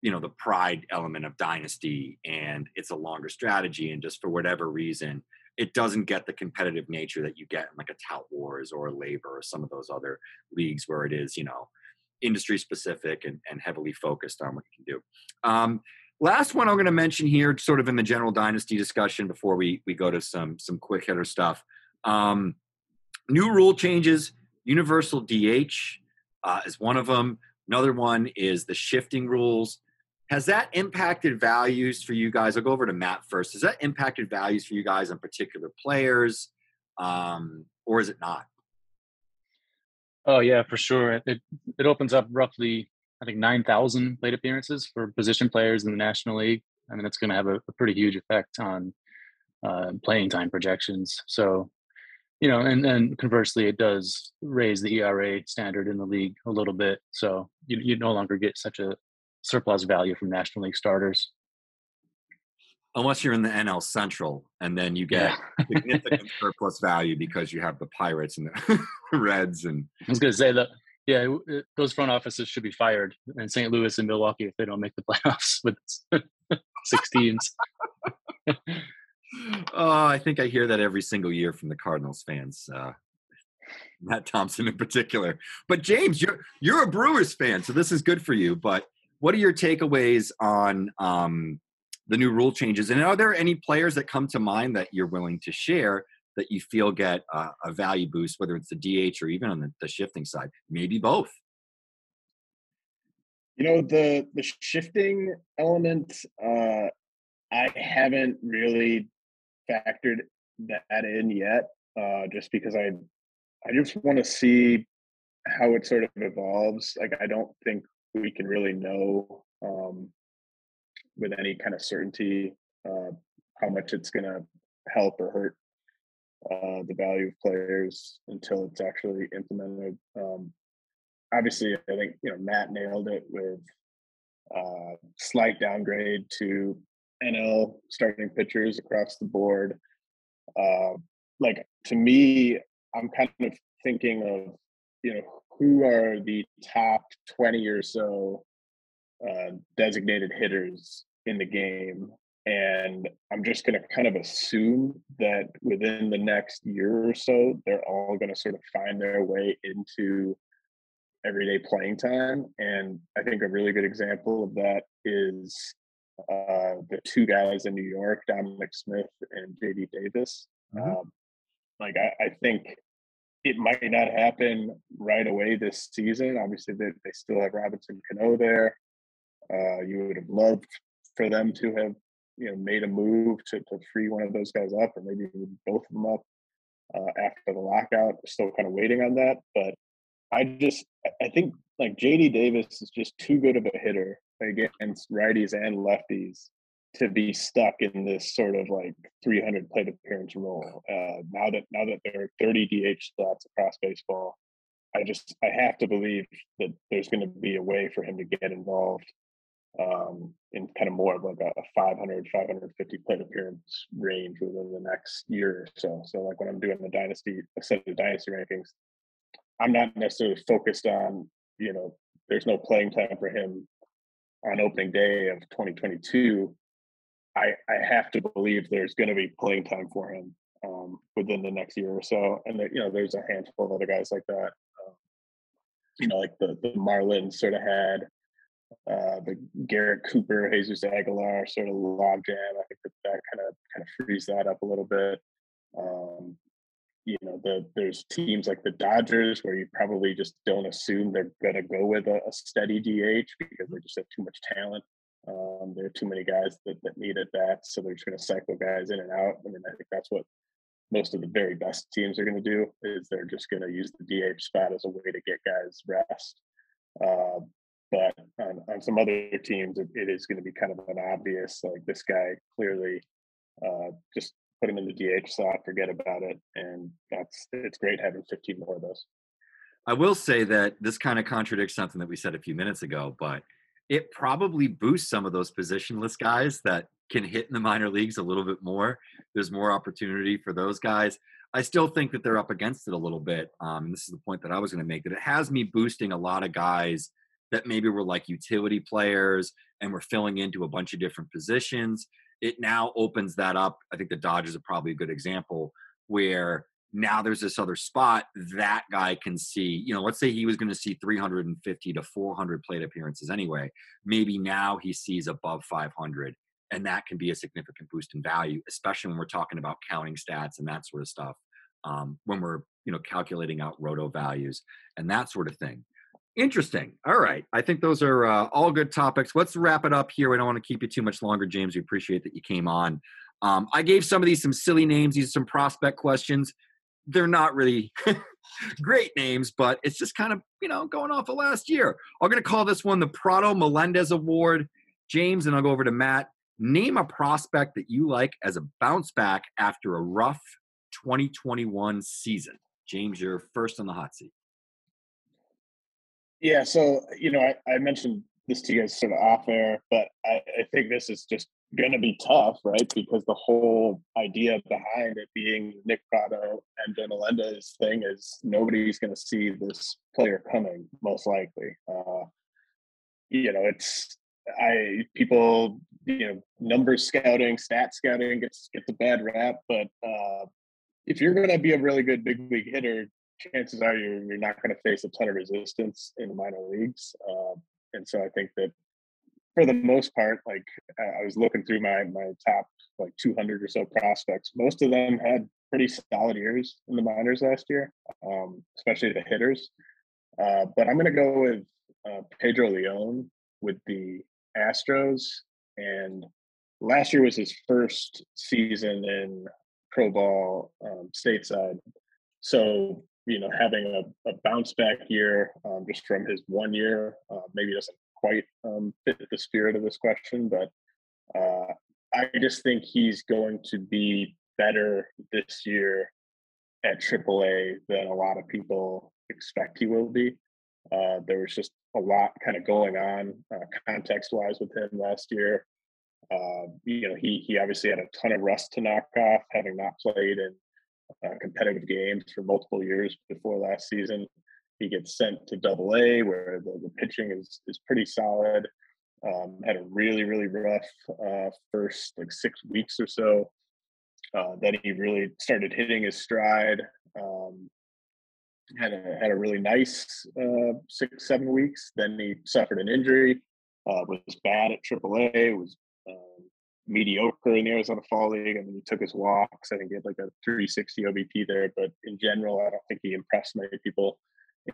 [SPEAKER 1] you know, the pride element of dynasty and it's a longer strategy. And just for whatever reason, it doesn't get the competitive nature that you get in like a tout wars or a LABR or some of those other leagues where it is you know industry specific and, and heavily focused on what you can do um, last one i'm going to mention here sort of in the general dynasty discussion before we we go to some some quick hitter stuff um, new rule changes universal dh uh, is one of them another one is the shifting rules has that impacted values for you guys? I'll go over to Matt first. Has that impacted values for you guys on particular players, um, or is it not?
[SPEAKER 3] Oh yeah, for sure. It it opens up roughly I think nine thousand plate appearances for position players in the National League. I mean, that's going to have a, a, pretty huge effect on uh, playing time projections. So, you know, and then conversely, it does raise the ERA standard in the league a little bit. So you you no longer get such a surplus value from National League starters.
[SPEAKER 1] Unless you're in the NL Central, and then you get yeah. significant surplus value because you have the Pirates and the Reds. And
[SPEAKER 3] I was going to say that, yeah, those front offices should be fired in St. Louis and Milwaukee if they don't make the playoffs with six teams.
[SPEAKER 1] oh, I think I hear that every single year from the Cardinals fans. Uh, Matt Thompson in particular. But James, you're you're a Brewers fan, so this is good for you. But what are your takeaways on um, the new rule changes? And are there any players that come to mind that you're willing to share that you feel get uh, a value boost, whether it's the DH or even on the, the shifting side? Maybe both.
[SPEAKER 2] You know the the shifting element. Uh, I haven't really factored that in yet, uh, just because I I just want to see how it sort of evolves. Like I don't think we can really know um, with any kind of certainty uh, how much it's going to help or hurt uh, the value of players until it's actually implemented. Um, obviously, I think you know Matt nailed it with uh, slight downgrade to NL starting pitchers across the board. Uh, like to me, I'm kind of thinking of you know who are the top 20 or so uh, designated hitters in the game and I'm just going to kind of assume that within the next year or so, they're all going to sort of find their way into everyday playing time. And I think a really good example of that is uh, the two guys in New York, Dominic Smith and JD Davis. Mm-hmm. Um, like, I, I, think it might not happen right away this season. Obviously, they, they still have Robinson Cano there. Uh, you would have loved for them to have you know made a move to, to free one of those guys up or maybe both of them up uh, after the lockout still kind of waiting on that but i just i think like jd davis is just too good of a hitter against righties and lefties to be stuck in this sort of like 300 plate appearance role. Uh, now that now that there are 30 dh slots across baseball i just i have to believe that there's going to be a way for him to get involved um, in kind of more of like a, a 500, 550 plate appearance range within the next year or so. So like when I'm doing the dynasty, a set of dynasty rankings, I'm not necessarily focused on, you know, there's no playing time for him on opening day of 2022. I, I have to believe there's going to be playing time for him um, within the next year or so. And that, you know, there's a handful of other guys like that. Um, you know, like the, the Marlins sort of had uh, the Garrett Cooper, Jesus Aguilar sort of logjam. I think that that kind of kind of frees that up a little bit. Um, you know, the there's teams like the Dodgers where you probably just don't assume they're going to go with a, a, steady DH because they just have too much talent. Um, there are too many guys that, that need at bats, so they're just going to cycle guys in and out. I mean, I think that's what most of the very best teams are going to do is they're just going to use the DH spot as a way to get guys rest. Uh, but on, on some other teams, it, it is going to be kind of an obvious like this guy clearly uh, just put him in the DH slot, forget about it, and that's it's great having 15 more of those.
[SPEAKER 1] I will say that this kind of contradicts something that we said a few minutes ago, but it probably boosts some of those positionless guys that can hit in the minor leagues a little bit more. There's more opportunity for those guys. I still think that they're up against it a little bit. Um, this is the point that I was going to make that it has me boosting a lot of guys that maybe were like utility players and we're filling into a bunch of different positions. It now opens that up. I think the Dodgers are probably a good example where now there's this other spot that guy can see. You know, let's say he was going to see 350 to 400 plate appearances anyway. Maybe now he sees above 500, and that can be a significant boost in value, especially when we're talking about counting stats and that sort of stuff. Um, when we're you know calculating out roto values and that sort of thing. Interesting. All right. I think those are uh, all good topics. Let's wrap it up here. We don't want to keep you too much longer, James. We appreciate that you came on. Um, I gave some of these some silly names. These are some prospect questions. They're not really great names, but it's just kind of, you know, going off of last year. I'm going to call this one the Pratto Melendez Award. James, and I'll go over to Matt. Name a prospect that you like as a bounce back after a rough 2021 season. James, you're first on the hot seat.
[SPEAKER 2] Yeah, so you know, I, I mentioned this to you guys sort of off air, but I, I think this is just going to be tough, right? Because the whole idea behind it being Nick Pratto and Joe Melendez thing is nobody's going to see this player coming, most likely. Uh, you know, it's I people, you know, numbers scouting, stat scouting gets gets a bad rap, but uh, if you're going to be a really good big league hitter, chances are you're, you're not going to face a ton of resistance in the minor leagues. Uh, and so I think that for the most part, like I was looking through my my top like 200 or so prospects, most of them had pretty solid years in the minors last year, um, especially the hitters. Uh, but I'm going to go with uh, Pedro Leon with the Astros, and last year was his first season in pro ball um, stateside. So you know, having a, a bounce back year um, just from his one year uh, maybe doesn't quite um, fit the spirit of this question, but uh, I just think he's going to be better this year at AAA than a lot of people expect he will be. Uh, there was just a lot kind of going on uh, context-wise with him last year. Uh, you know, he he obviously had a ton of rust to knock off, having not played in uh, competitive games for multiple years before last season. He gets sent to Double A, where the, the pitching is is pretty solid. Um, had a really really rough uh, first like six weeks or so. Uh, then he really started hitting his stride. Um, had a had a really nice uh, six seven weeks. Then he suffered an injury. Uh, was bad at AAA. Was um, mediocre in the Arizona Fall League. I mean, he took his walks. I think he had like a 360 OBP there, but in general, I don't think he impressed many people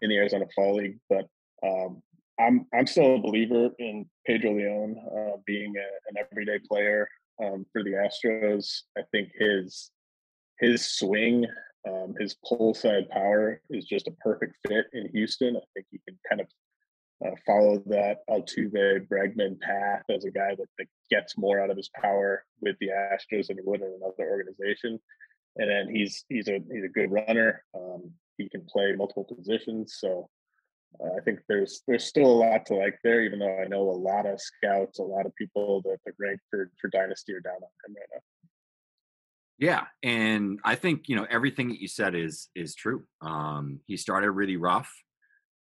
[SPEAKER 2] in the Arizona Fall League. But um, I'm I'm still a believer in Pedro Leon uh, being a, an everyday player um, for the Astros. I think his his swing, um, his pull side power is just a perfect fit in Houston. I think he can kind of uh, follow that Altuve Bregman path as a guy that, that gets more out of his power with the Astros than he would in another organization. And then he's he's a he's a good runner. Um, he can play multiple positions, so uh, I think there's there's still a lot to like there. Even though I know a lot of scouts, a lot of people that, that rank for for dynasty are down on him right now.
[SPEAKER 1] Yeah, and I think you know everything that you said is is true. Um, he started really rough,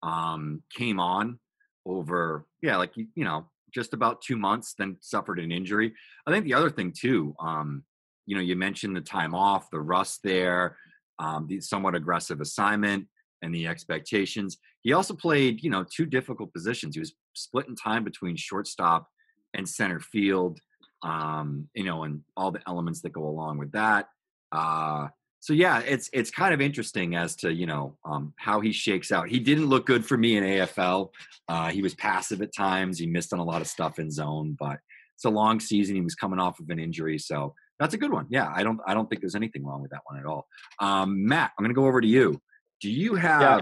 [SPEAKER 1] um, came on over yeah, like you, know just about two months, then suffered an injury. I think the other thing too, um, you know, you mentioned the time off, the rust there, um, the somewhat aggressive assignment, and the expectations. He also played, you know, two difficult positions. He was splitting time between shortstop and center field, um, you know, and all the elements that go along with that. Uh, so yeah, it's it's kind of interesting as to you know um, how he shakes out. He didn't look good for me in AFL. Uh, he was passive at times. He missed on a lot of stuff in zone, but it's a long season. He was coming off of an injury, so that's a good one. Yeah, I don't I don't think there's anything wrong with that one at all. Um, Matt, I'm going to go over to you. Do you have yeah.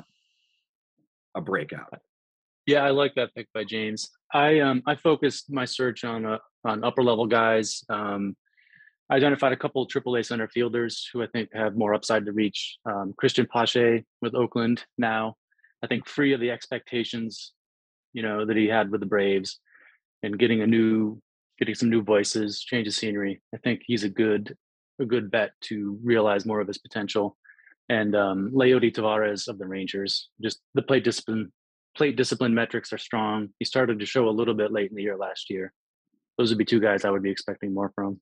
[SPEAKER 1] a breakout?
[SPEAKER 3] Yeah, I like that pick by James. I um I focused my search on uh, on upper level guys. Um, I identified a couple of AAA center fielders who I think have more upside to reach. Um, Cristian Pache with Oakland now, I think free of the expectations, you know, that he had with the Braves, and getting a new, getting some new voices, change of scenery. I think he's a good, a good bet to realize more of his potential. And um, Leody Taveras of the Rangers, just the plate discipline, plate discipline metrics are strong. He started to show a little bit late in the year last year. Those would be two guys I would be expecting more from.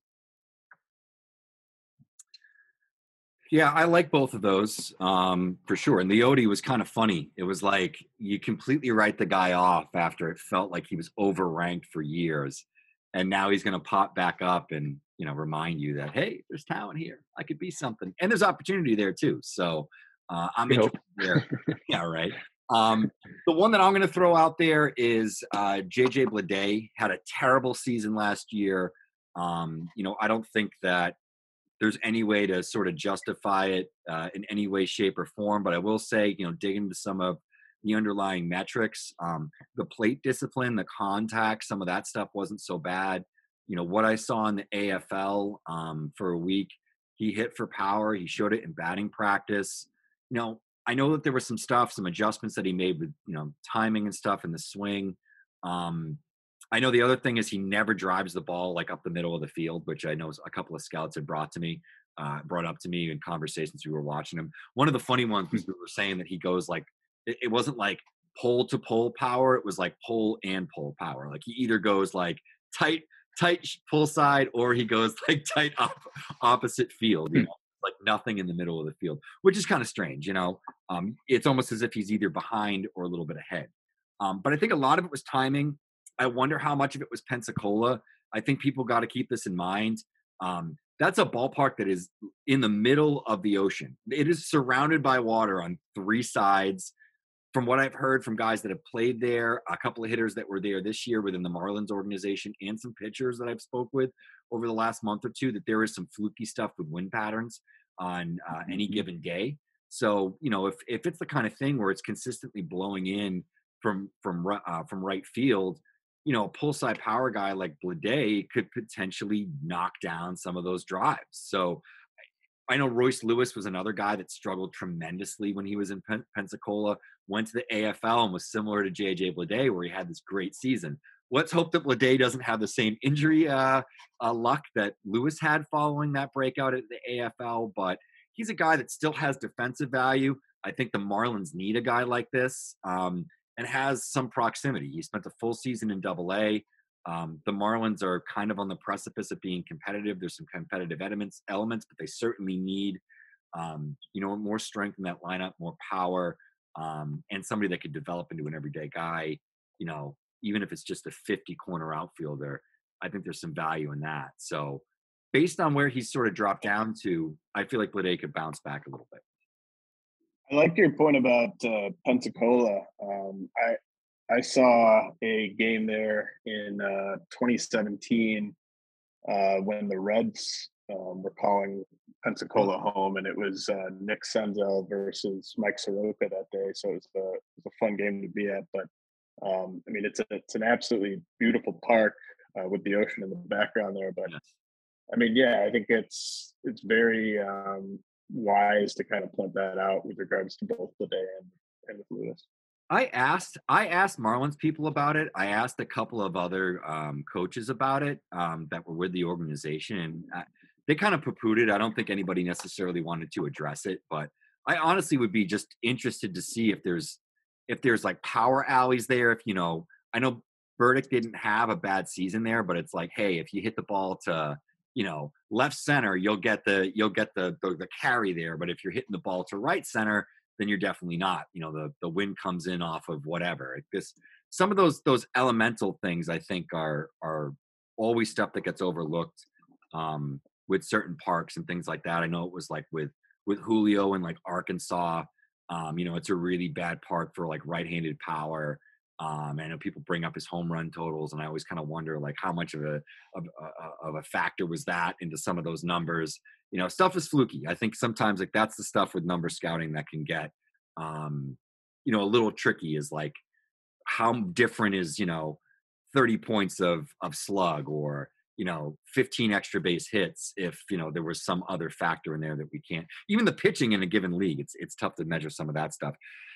[SPEAKER 1] Yeah, I like both of those um, for sure. And Leody was kind of funny. It was like you completely write the guy off after it felt like he was overranked for years, and now he's going to pop back up and you know remind you that hey, there's talent here. I could be something, and there's opportunity there too. So uh, I'm we interested hope. there. yeah, right. Um, the one that I'm going to throw out there is uh, JJ Bleday had a terrible season last year. Um, you know, I don't think that there's any way to sort of justify it uh, in any way, shape, or form. But I will say, you know, dig into some of the underlying metrics, um, the plate discipline, the contact, some of that stuff wasn't so bad. You know, what I saw in the AFL um, for a week, he hit for power. He showed it in batting practice. You know, I know that there was some stuff, some adjustments that he made with, you know, timing and stuff in the swing. Um, I know the other thing is he never drives the ball like up the middle of the field, which I know a couple of scouts had brought to me, uh, brought up to me in conversations we were watching him. One of the funny ones was we were saying that he goes like it, it wasn't like pole to pole power; it was like pole and pole power. Like he either goes like tight tight pull side or he goes like tight up opposite field. You hmm. know? like nothing in the middle of the field, which is kind of strange. You know, um, it's almost as if he's either behind or a little bit ahead. Um, but I think a lot of it was timing. I wonder how much of it was Pensacola. I think people got to keep this in mind. Um, that's a ballpark that is in the middle of the ocean. It is surrounded by water on three sides. From what I've heard from guys that have played there, a couple of hitters that were there this year within the Marlins organization, and some pitchers that I've spoke with over the last month or two, that there is some fluky stuff with wind patterns on uh, any mm-hmm. given day. So you know, if if it's the kind of thing where it's consistently blowing in from from uh, from right field, you know, a pull side power guy like Bleday could potentially knock down some of those drives. So I know Royce Lewis was another guy that struggled tremendously when he was in Pen- Pensacola, went to the AFL and was similar to JJ Bleday, where he had this great season. Let's hope that Bleday doesn't have the same injury uh, uh, luck that Lewis had following that breakout at the AFL, but he's a guy that still has defensive value. I think the Marlins need a guy like this. Um, and has some proximity. He spent a full season in Double A. Um, the Marlins are kind of on the precipice of being competitive. There's some competitive elements, elements, but they certainly need, um, you know, more strength in that lineup, more power, um, and somebody that could develop into an everyday guy. You know, even if it's just a 50 corner outfielder, I think there's some value in that. So, based on where he's sort of dropped down to, I feel like Bleday could bounce back a little bit.
[SPEAKER 2] I like your point about uh, Pensacola. Um, I I saw a game there in uh, 2017 uh, when the Reds um, were calling Pensacola home, and it was uh, Nick Senzel versus Mike Soroka that day. So it was, a, it was a fun game to be at. But um, I mean, it's a, it's an absolutely beautiful park uh, with the ocean in the background there. But I mean, yeah, I think it's it's very um, wise to kind of point that out with regards to both Bleday and and with Lewis.
[SPEAKER 1] I asked I asked Marlins people about it. I asked a couple of other um, coaches about it um, that were with the organization, and I, they kind of poo-pooed it. I don't think anybody necessarily wanted to address it, but I honestly would be just interested to see if there's if there's like power alleys there. If you know, I know Burdick didn't have a bad season there, but it's like, hey, if you hit the ball to you know left center, you'll get the you'll get the, the, the carry there. But if you're hitting the ball to right center, then you're definitely not. You know, the the wind comes in off of whatever. This some of those those elemental things I think are are always stuff that gets overlooked um, with certain parks and things like that. I know it was like with with Julio and like Arkansas. Um, you know, it's a really bad park for like right-handed power. Um, I know people bring up his home run totals, and I always kind of wonder like how much of a of, uh, of a factor was that into some of those numbers. You know, stuff is fluky. I think sometimes like that's the stuff with number scouting that can get, um, you know, a little tricky. Is like how different is you know, thirty points of of slug or you know 15 extra base hits if you know there was some other factor in there that we can't even the pitching in a given league it's it's tough to measure some of that stuff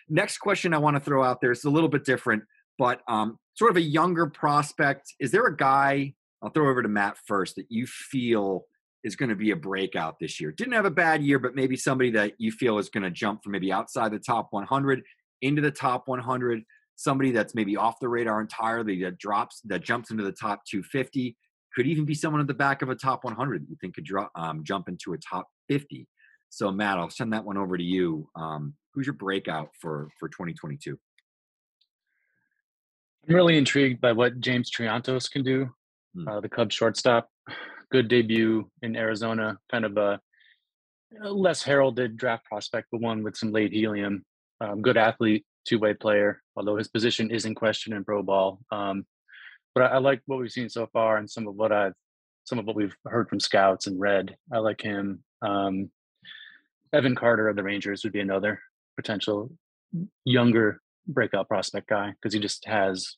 [SPEAKER 1] next question i want to throw out there is a little bit different but um, sort of a younger prospect. Is there a guy? I'll throw over to Matt first that you feel is going to be a breakout this year. Didn't have a bad year, but maybe somebody that you feel is going to jump from maybe outside the top 100 into the top 100. Somebody that's maybe off the radar entirely that drops that jumps into the top 250. Could even be someone at the back of a top 100 that you think could drop, um, jump into a top 50. So Matt, I'll send that one over to you. Um, who's your breakout for for 2022?
[SPEAKER 3] I'm really intrigued by what James Triantos can do, hmm. uh, the Cubs shortstop. Good debut in Arizona, kind of a, less heralded draft prospect, but one with some late helium. Um, good athlete, two way player, although his position is in question in pro ball. Um, but I, I, like what we've seen so far and some of what I've some of what we've heard from scouts and read. I like him. Um, Evan Carter of the Rangers would be another potential younger breakout prospect guy because he just has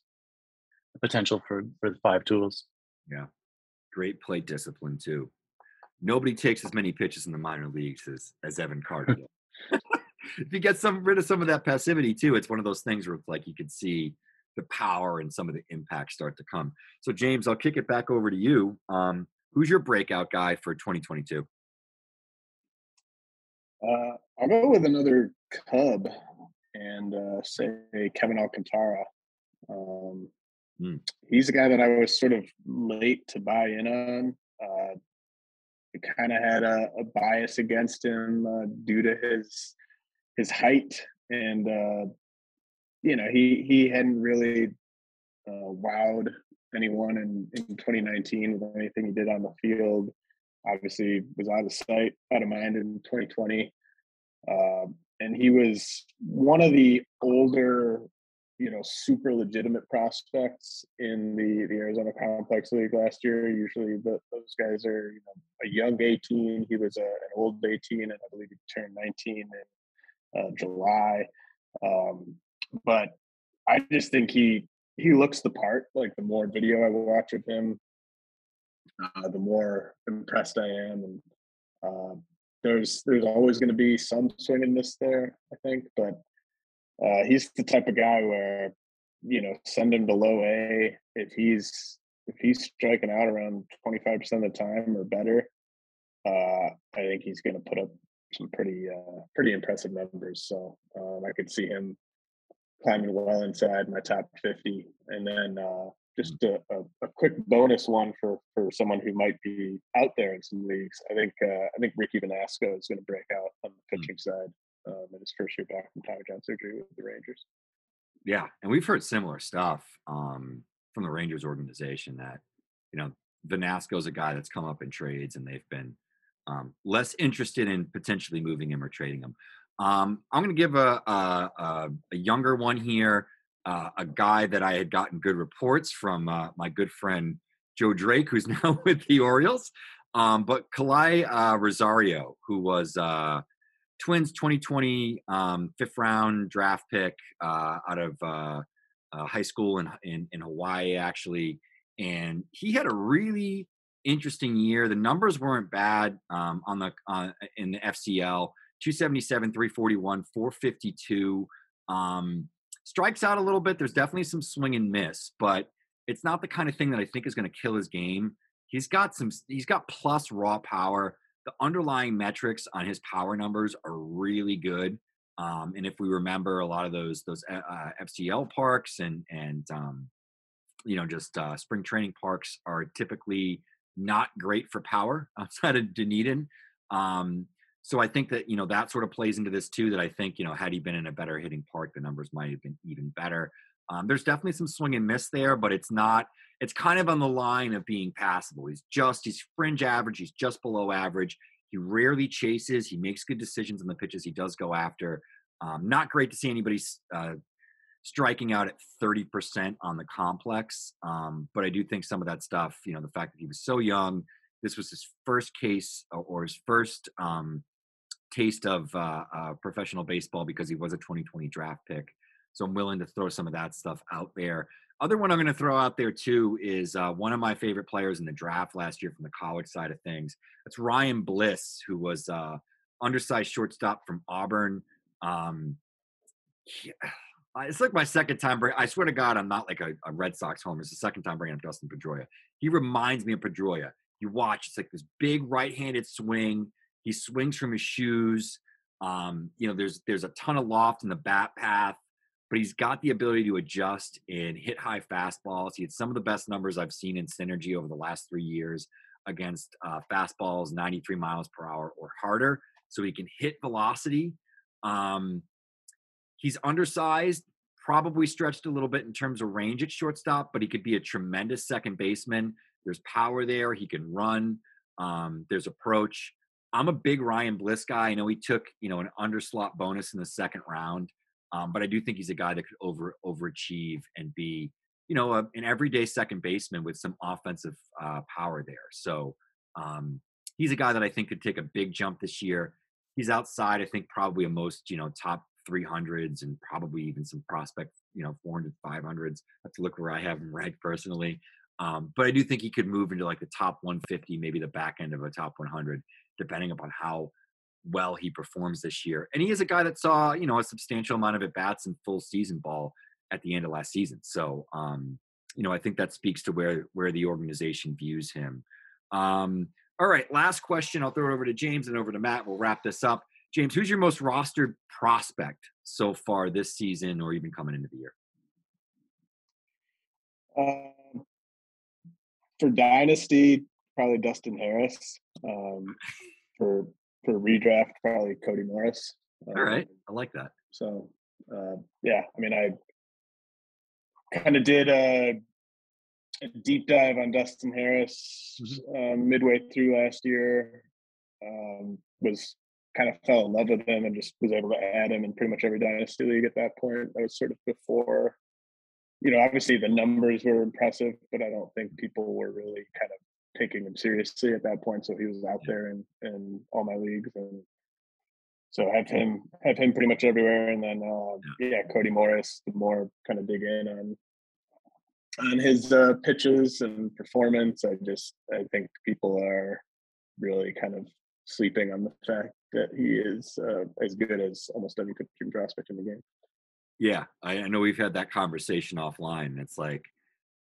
[SPEAKER 3] the potential for for the five tools.
[SPEAKER 1] Yeah, great plate discipline too. Nobody takes as many pitches in the minor leagues as as Evan Carter. if you get some rid of some of that passivity too, it's one of those things where it's like you can see the power and some of the impact start to come. So James, I'll kick it back over to you. Um, who's your breakout guy for 2022?
[SPEAKER 2] Uh, I'll go with another Cub and uh, say Kevin Alcantara. Um, mm. He's a guy that I was sort of late to buy in on. Uh, kind of had a, a, bias against him uh, due to his his height, and uh, you know he he hadn't really uh, wowed anyone in, in 2019 with anything he did on the field. Obviously, was out of sight, out of mind in 2020. Uh, and he was one of the older, you know, super legitimate prospects in the the Arizona Complex League last year. Usually, the, those guys are you know a young 18. He was a, an old 18, and I believe he turned 19 in uh, July. Um, but I just think he he looks the part. Like the more video I watch of him, uh, the more impressed I am, and uh, there's there's always going to be some swinginess there, I think, but uh, he's the type of guy where you know send him to low A if he's if he's striking out around 25% of the time or better. Uh, I think he's going to put up some pretty uh, pretty impressive numbers. So um, I could see him climbing well inside my top 50, and then uh, just a, a, a, quick bonus one for for someone who might be out there in some leagues. I think uh, I think Ricky Vanasco is going to break out on the hmm. pitching mm. side um, in his first year back from Tommy John surgery with the Rangers.
[SPEAKER 1] Yeah, and we've heard similar stuff um, from the Rangers organization that you know Vanasco's a guy that's come up in trades and they've been um, less interested in potentially moving him or trading him. Um, I'm going to give a, a, a, younger one here, uh, a guy that I had gotten good reports from uh, my good friend Joe Drake, who's now with the Orioles. Um, but Kala'i uh, Rosario, who was uh, Twins 2020 um, fifth round draft pick uh, out of uh, high school in, in, in Hawaii, actually, and he had a really interesting year. The numbers weren't bad um, on the uh, in the FCL. 277, 341, 452. Um, strikes out a little bit. There's definitely some swing and miss, but it's not the kind of thing that I think is going to kill his game. He's got some. He's got plus raw power. The underlying metrics on his power numbers are really good. Um, and if we remember, a lot of those those uh, uh FCL parks and and um, you know just uh, spring training parks are typically not great for power outside of Dunedin. Um, so I think that you know that sort of plays into this too. That I think you know had he been in a better hitting park, the numbers might have been even better. Um, there's definitely some swing and miss there, but it's not. It's kind of on the line of being passable. He's just he's fringe average. He's just below average. He rarely chases. He makes good decisions on the pitches he does go after. Um, not great to see anybody uh, striking out at 30% on the complex. Um, but I do think some of that stuff, you know, the fact that he was so young, this was his first case or his first um, taste of uh, uh, professional baseball because he was a 2020 draft pick. So I'm willing to throw some of that stuff out there. Other one I'm going to throw out there too is uh, one of my favorite players in the draft last year from the college side of things. That's Ryan Bliss, who was uh, undersized shortstop from Auburn. Um, yeah it's like my second time. Bring, I swear to God, I'm not like a, a, Red Sox homer. It's the second time bringing up Dustin Pedroia. He reminds me of Pedroia. You watch, it's like this big right-handed swing. He swings from his shoes. Um, you know, there's there's a ton of loft in the bat path, but he's got the ability to adjust and hit high fastballs. He had some of the best numbers I've seen in synergy over the last three years against uh, fastballs 93 miles per hour or harder. So he can hit velocity. Um, He's undersized, probably stretched a little bit in terms of range at shortstop, but he could be a tremendous second baseman. There's power there. He can run. Um, there's approach. I'm a big Ryan Bliss guy. I know he took you know an underslot bonus in the second round, um, but I do think he's a guy that could over overachieve and be you know a, an everyday second baseman with some offensive uh, power there. So um, he's a guy that I think could take a big jump this year. He's outside, I think, probably a most you know top 300s and probably even some prospect, you know, 400, 500s. I have to look where I have him ranked personally. Um, but I do think he could move into like the top 150, maybe the back end of a top 100, depending upon how well he performs this year. And he is a guy that saw, you know, a substantial amount of at bats and full season ball at the end of last season. So, um, you know, I think that speaks to where where the organization views him. Um, all right, last question. I'll throw it over to James and over to Matt. We'll wrap this up. James, who's your most rostered prospect so far this season or even coming into the year?
[SPEAKER 2] Uh, for Dynasty, probably Dustin Harris. Um, for for redraft, probably Cody Morris.
[SPEAKER 1] Um, All right, um, I like that.
[SPEAKER 2] So, uh, yeah, I mean, I kind of did a, a, deep dive on Dustin Harris mm-hmm. uh, midway through last year. Um, was kind of fell in love with him and just was able to add him in pretty much every dynasty league at that point. That was sort of before, you know, obviously the numbers were impressive, but I don't think people were really kind of taking him seriously at that point. So he was out there in, in all my leagues and so have him have him pretty much everywhere. And then uh, yeah, Cody Morris, the more kind of dig in on on his uh, pitches and performance. I just I think people are really kind of sleeping on the fact that he is uh, as good as almost any pitching prospect in the game.
[SPEAKER 1] Yeah, I, I know we've had that conversation offline. It's like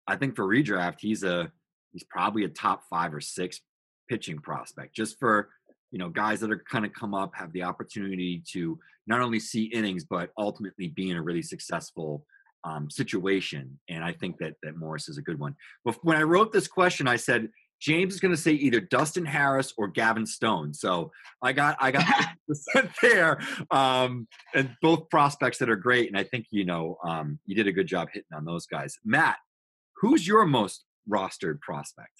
[SPEAKER 1] I think for redraft, he's a he's probably a top five or six pitching prospect just for you know guys that are kind of come up have the opportunity to not only see innings but ultimately be in a really successful um, situation. And I think that that Morris is a good one. But when I wrote this question, I said James is going to say either Dustin Harris or Gavin Stone. So I got I got there, um, and both prospects that are great. And I think you know um, you did a good job hitting on those guys. Matt, who's your most rostered prospect?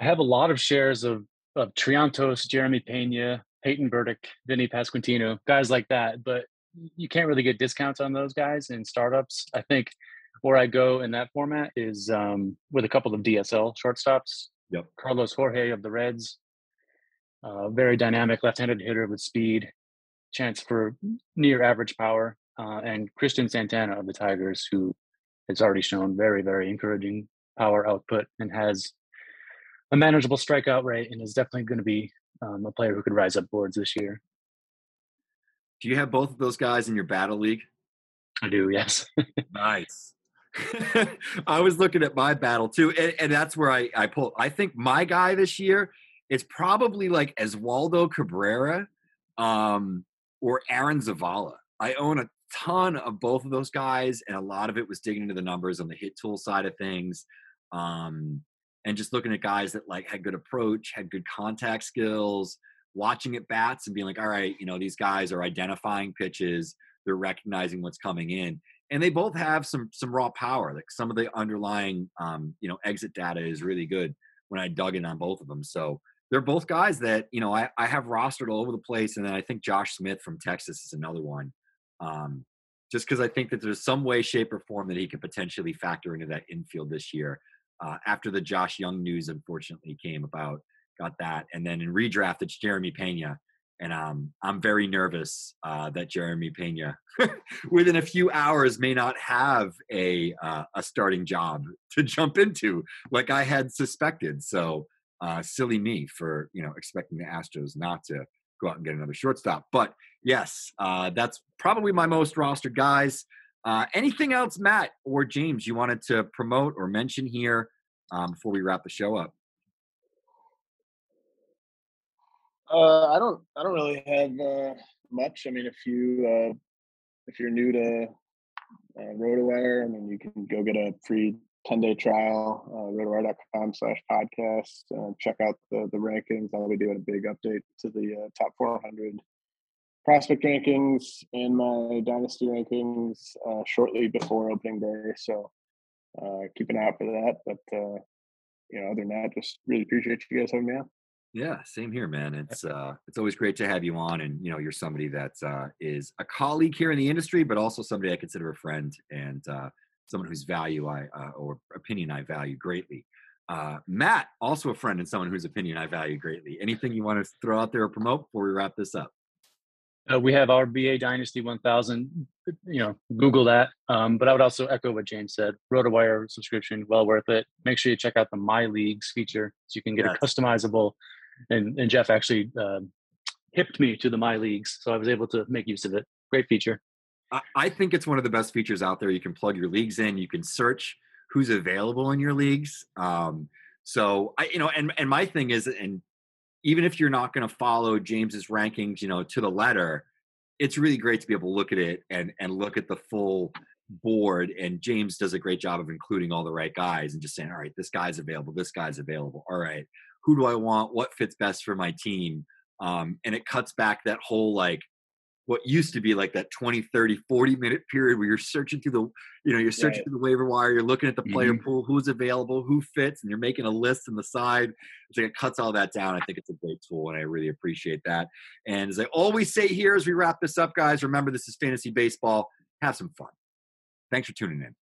[SPEAKER 3] I have a lot of shares of of Triantos, Jeremy Pena, Peyton Burdick, Vinny Pasquantino, guys like that. But you can't really get discounts on those guys in startups. I think where I go in that format is um, with a couple of DSL shortstops.
[SPEAKER 1] Yep.
[SPEAKER 3] Carlos Jorge of the Reds, uh, very dynamic left-handed hitter with speed, chance for near average power, uh, and Christian Santana of the Tigers, who has already shown very, very encouraging power output and has a manageable strikeout rate, and is definitely going to be um, a player who could rise up boards this year.
[SPEAKER 1] Do you have both of those guys in your battle league?
[SPEAKER 3] I do, yes.
[SPEAKER 1] nice. I was looking at my battle too, and, and, that's where I, I pull. I think my guy this year is probably like Oswaldo Cabrera um, or Aaron Zavala. I own a ton of both of those guys, and a lot of it was digging into the numbers on the hit tool side of things. Um, and just looking at guys that like had good approach, had good contact skills, watching at bats and being like, all right, you know, these guys are identifying pitches, they're recognizing what's coming in, and they both have some some raw power. Like some of the underlying, um, you know, exit data is really good when I dug in on both of them. So they're both guys that you know I, I have rostered all over the place, and then I think Josh Smith from Texas is another one. Um, just because I think that there's some way, shape, or form that he could potentially factor into that infield this year. Uh, after the Josh Jung news, unfortunately, came about, got that. And then in redraft, it's Jeremy Pena. And um, I'm very nervous uh, that Jeremy Pena, within a few hours, may not have a uh, a starting job to jump into, like I had suspected. So uh, silly me for you know expecting the Astros not to go out and get another shortstop. But yes, uh, that's probably my most rostered guys. Uh, anything else, Matt or James, you wanted to promote or mention here um, before we wrap the show up?
[SPEAKER 2] Uh, I don't. I don't really have uh, much. I mean, if you uh, if you're new to uh, RotoWire, I mean, you can go get a free 10 day trial, uh, rotowire.com slash podcast. Uh, check out the, the rankings. I'll be doing a big update to the uh, top 400 prospect rankings and my dynasty rankings uh, shortly before opening day. So uh, keep an eye out for that. But, uh, you know, other than that, just really appreciate you guys having me on.
[SPEAKER 1] Yeah, same here, man. It's uh, it's always great to have you on, and you know, you're somebody that uh, is a colleague here in the industry, but also somebody I consider a friend and uh, someone whose value I uh, or opinion I value greatly. Uh, Matt, also a friend and someone whose opinion I value greatly. Anything you want to throw out there or promote before we wrap this up?
[SPEAKER 3] Uh, we have our BA Dynasty 1000. You know, Google that. Um, but I would also echo what James said. RotoWire subscription, well worth it. Make sure you check out the My Leagues feature so you can get yes. a customizable and, and Geoff actually uh, hipped me to the My Leagues, so I was able to make use of it. Great feature.
[SPEAKER 1] I think it's one of the best features out there. You can plug your leagues in. You can search who's available in your leagues. Um, so I, you know, and and my thing is, and even if you're not going to follow James's rankings, you know, to the letter, it's really great to be able to look at it and and look at the full board. And James does a great job of including all the right guys and just saying, all right, this guy's available, this guy's available. All right, who do I want? What fits best for my team? Um, and it cuts back that whole like what used to be like that 20 30 40 minute period where you're searching through the you know you're searching right. through the waiver wire you're looking at the player mm-hmm. pool who's available who fits and you're making a list on the side it's like it cuts all that down i think it's a great tool and i really appreciate that and as i always say here as we wrap this up guys remember this is fantasy baseball have some fun thanks for tuning in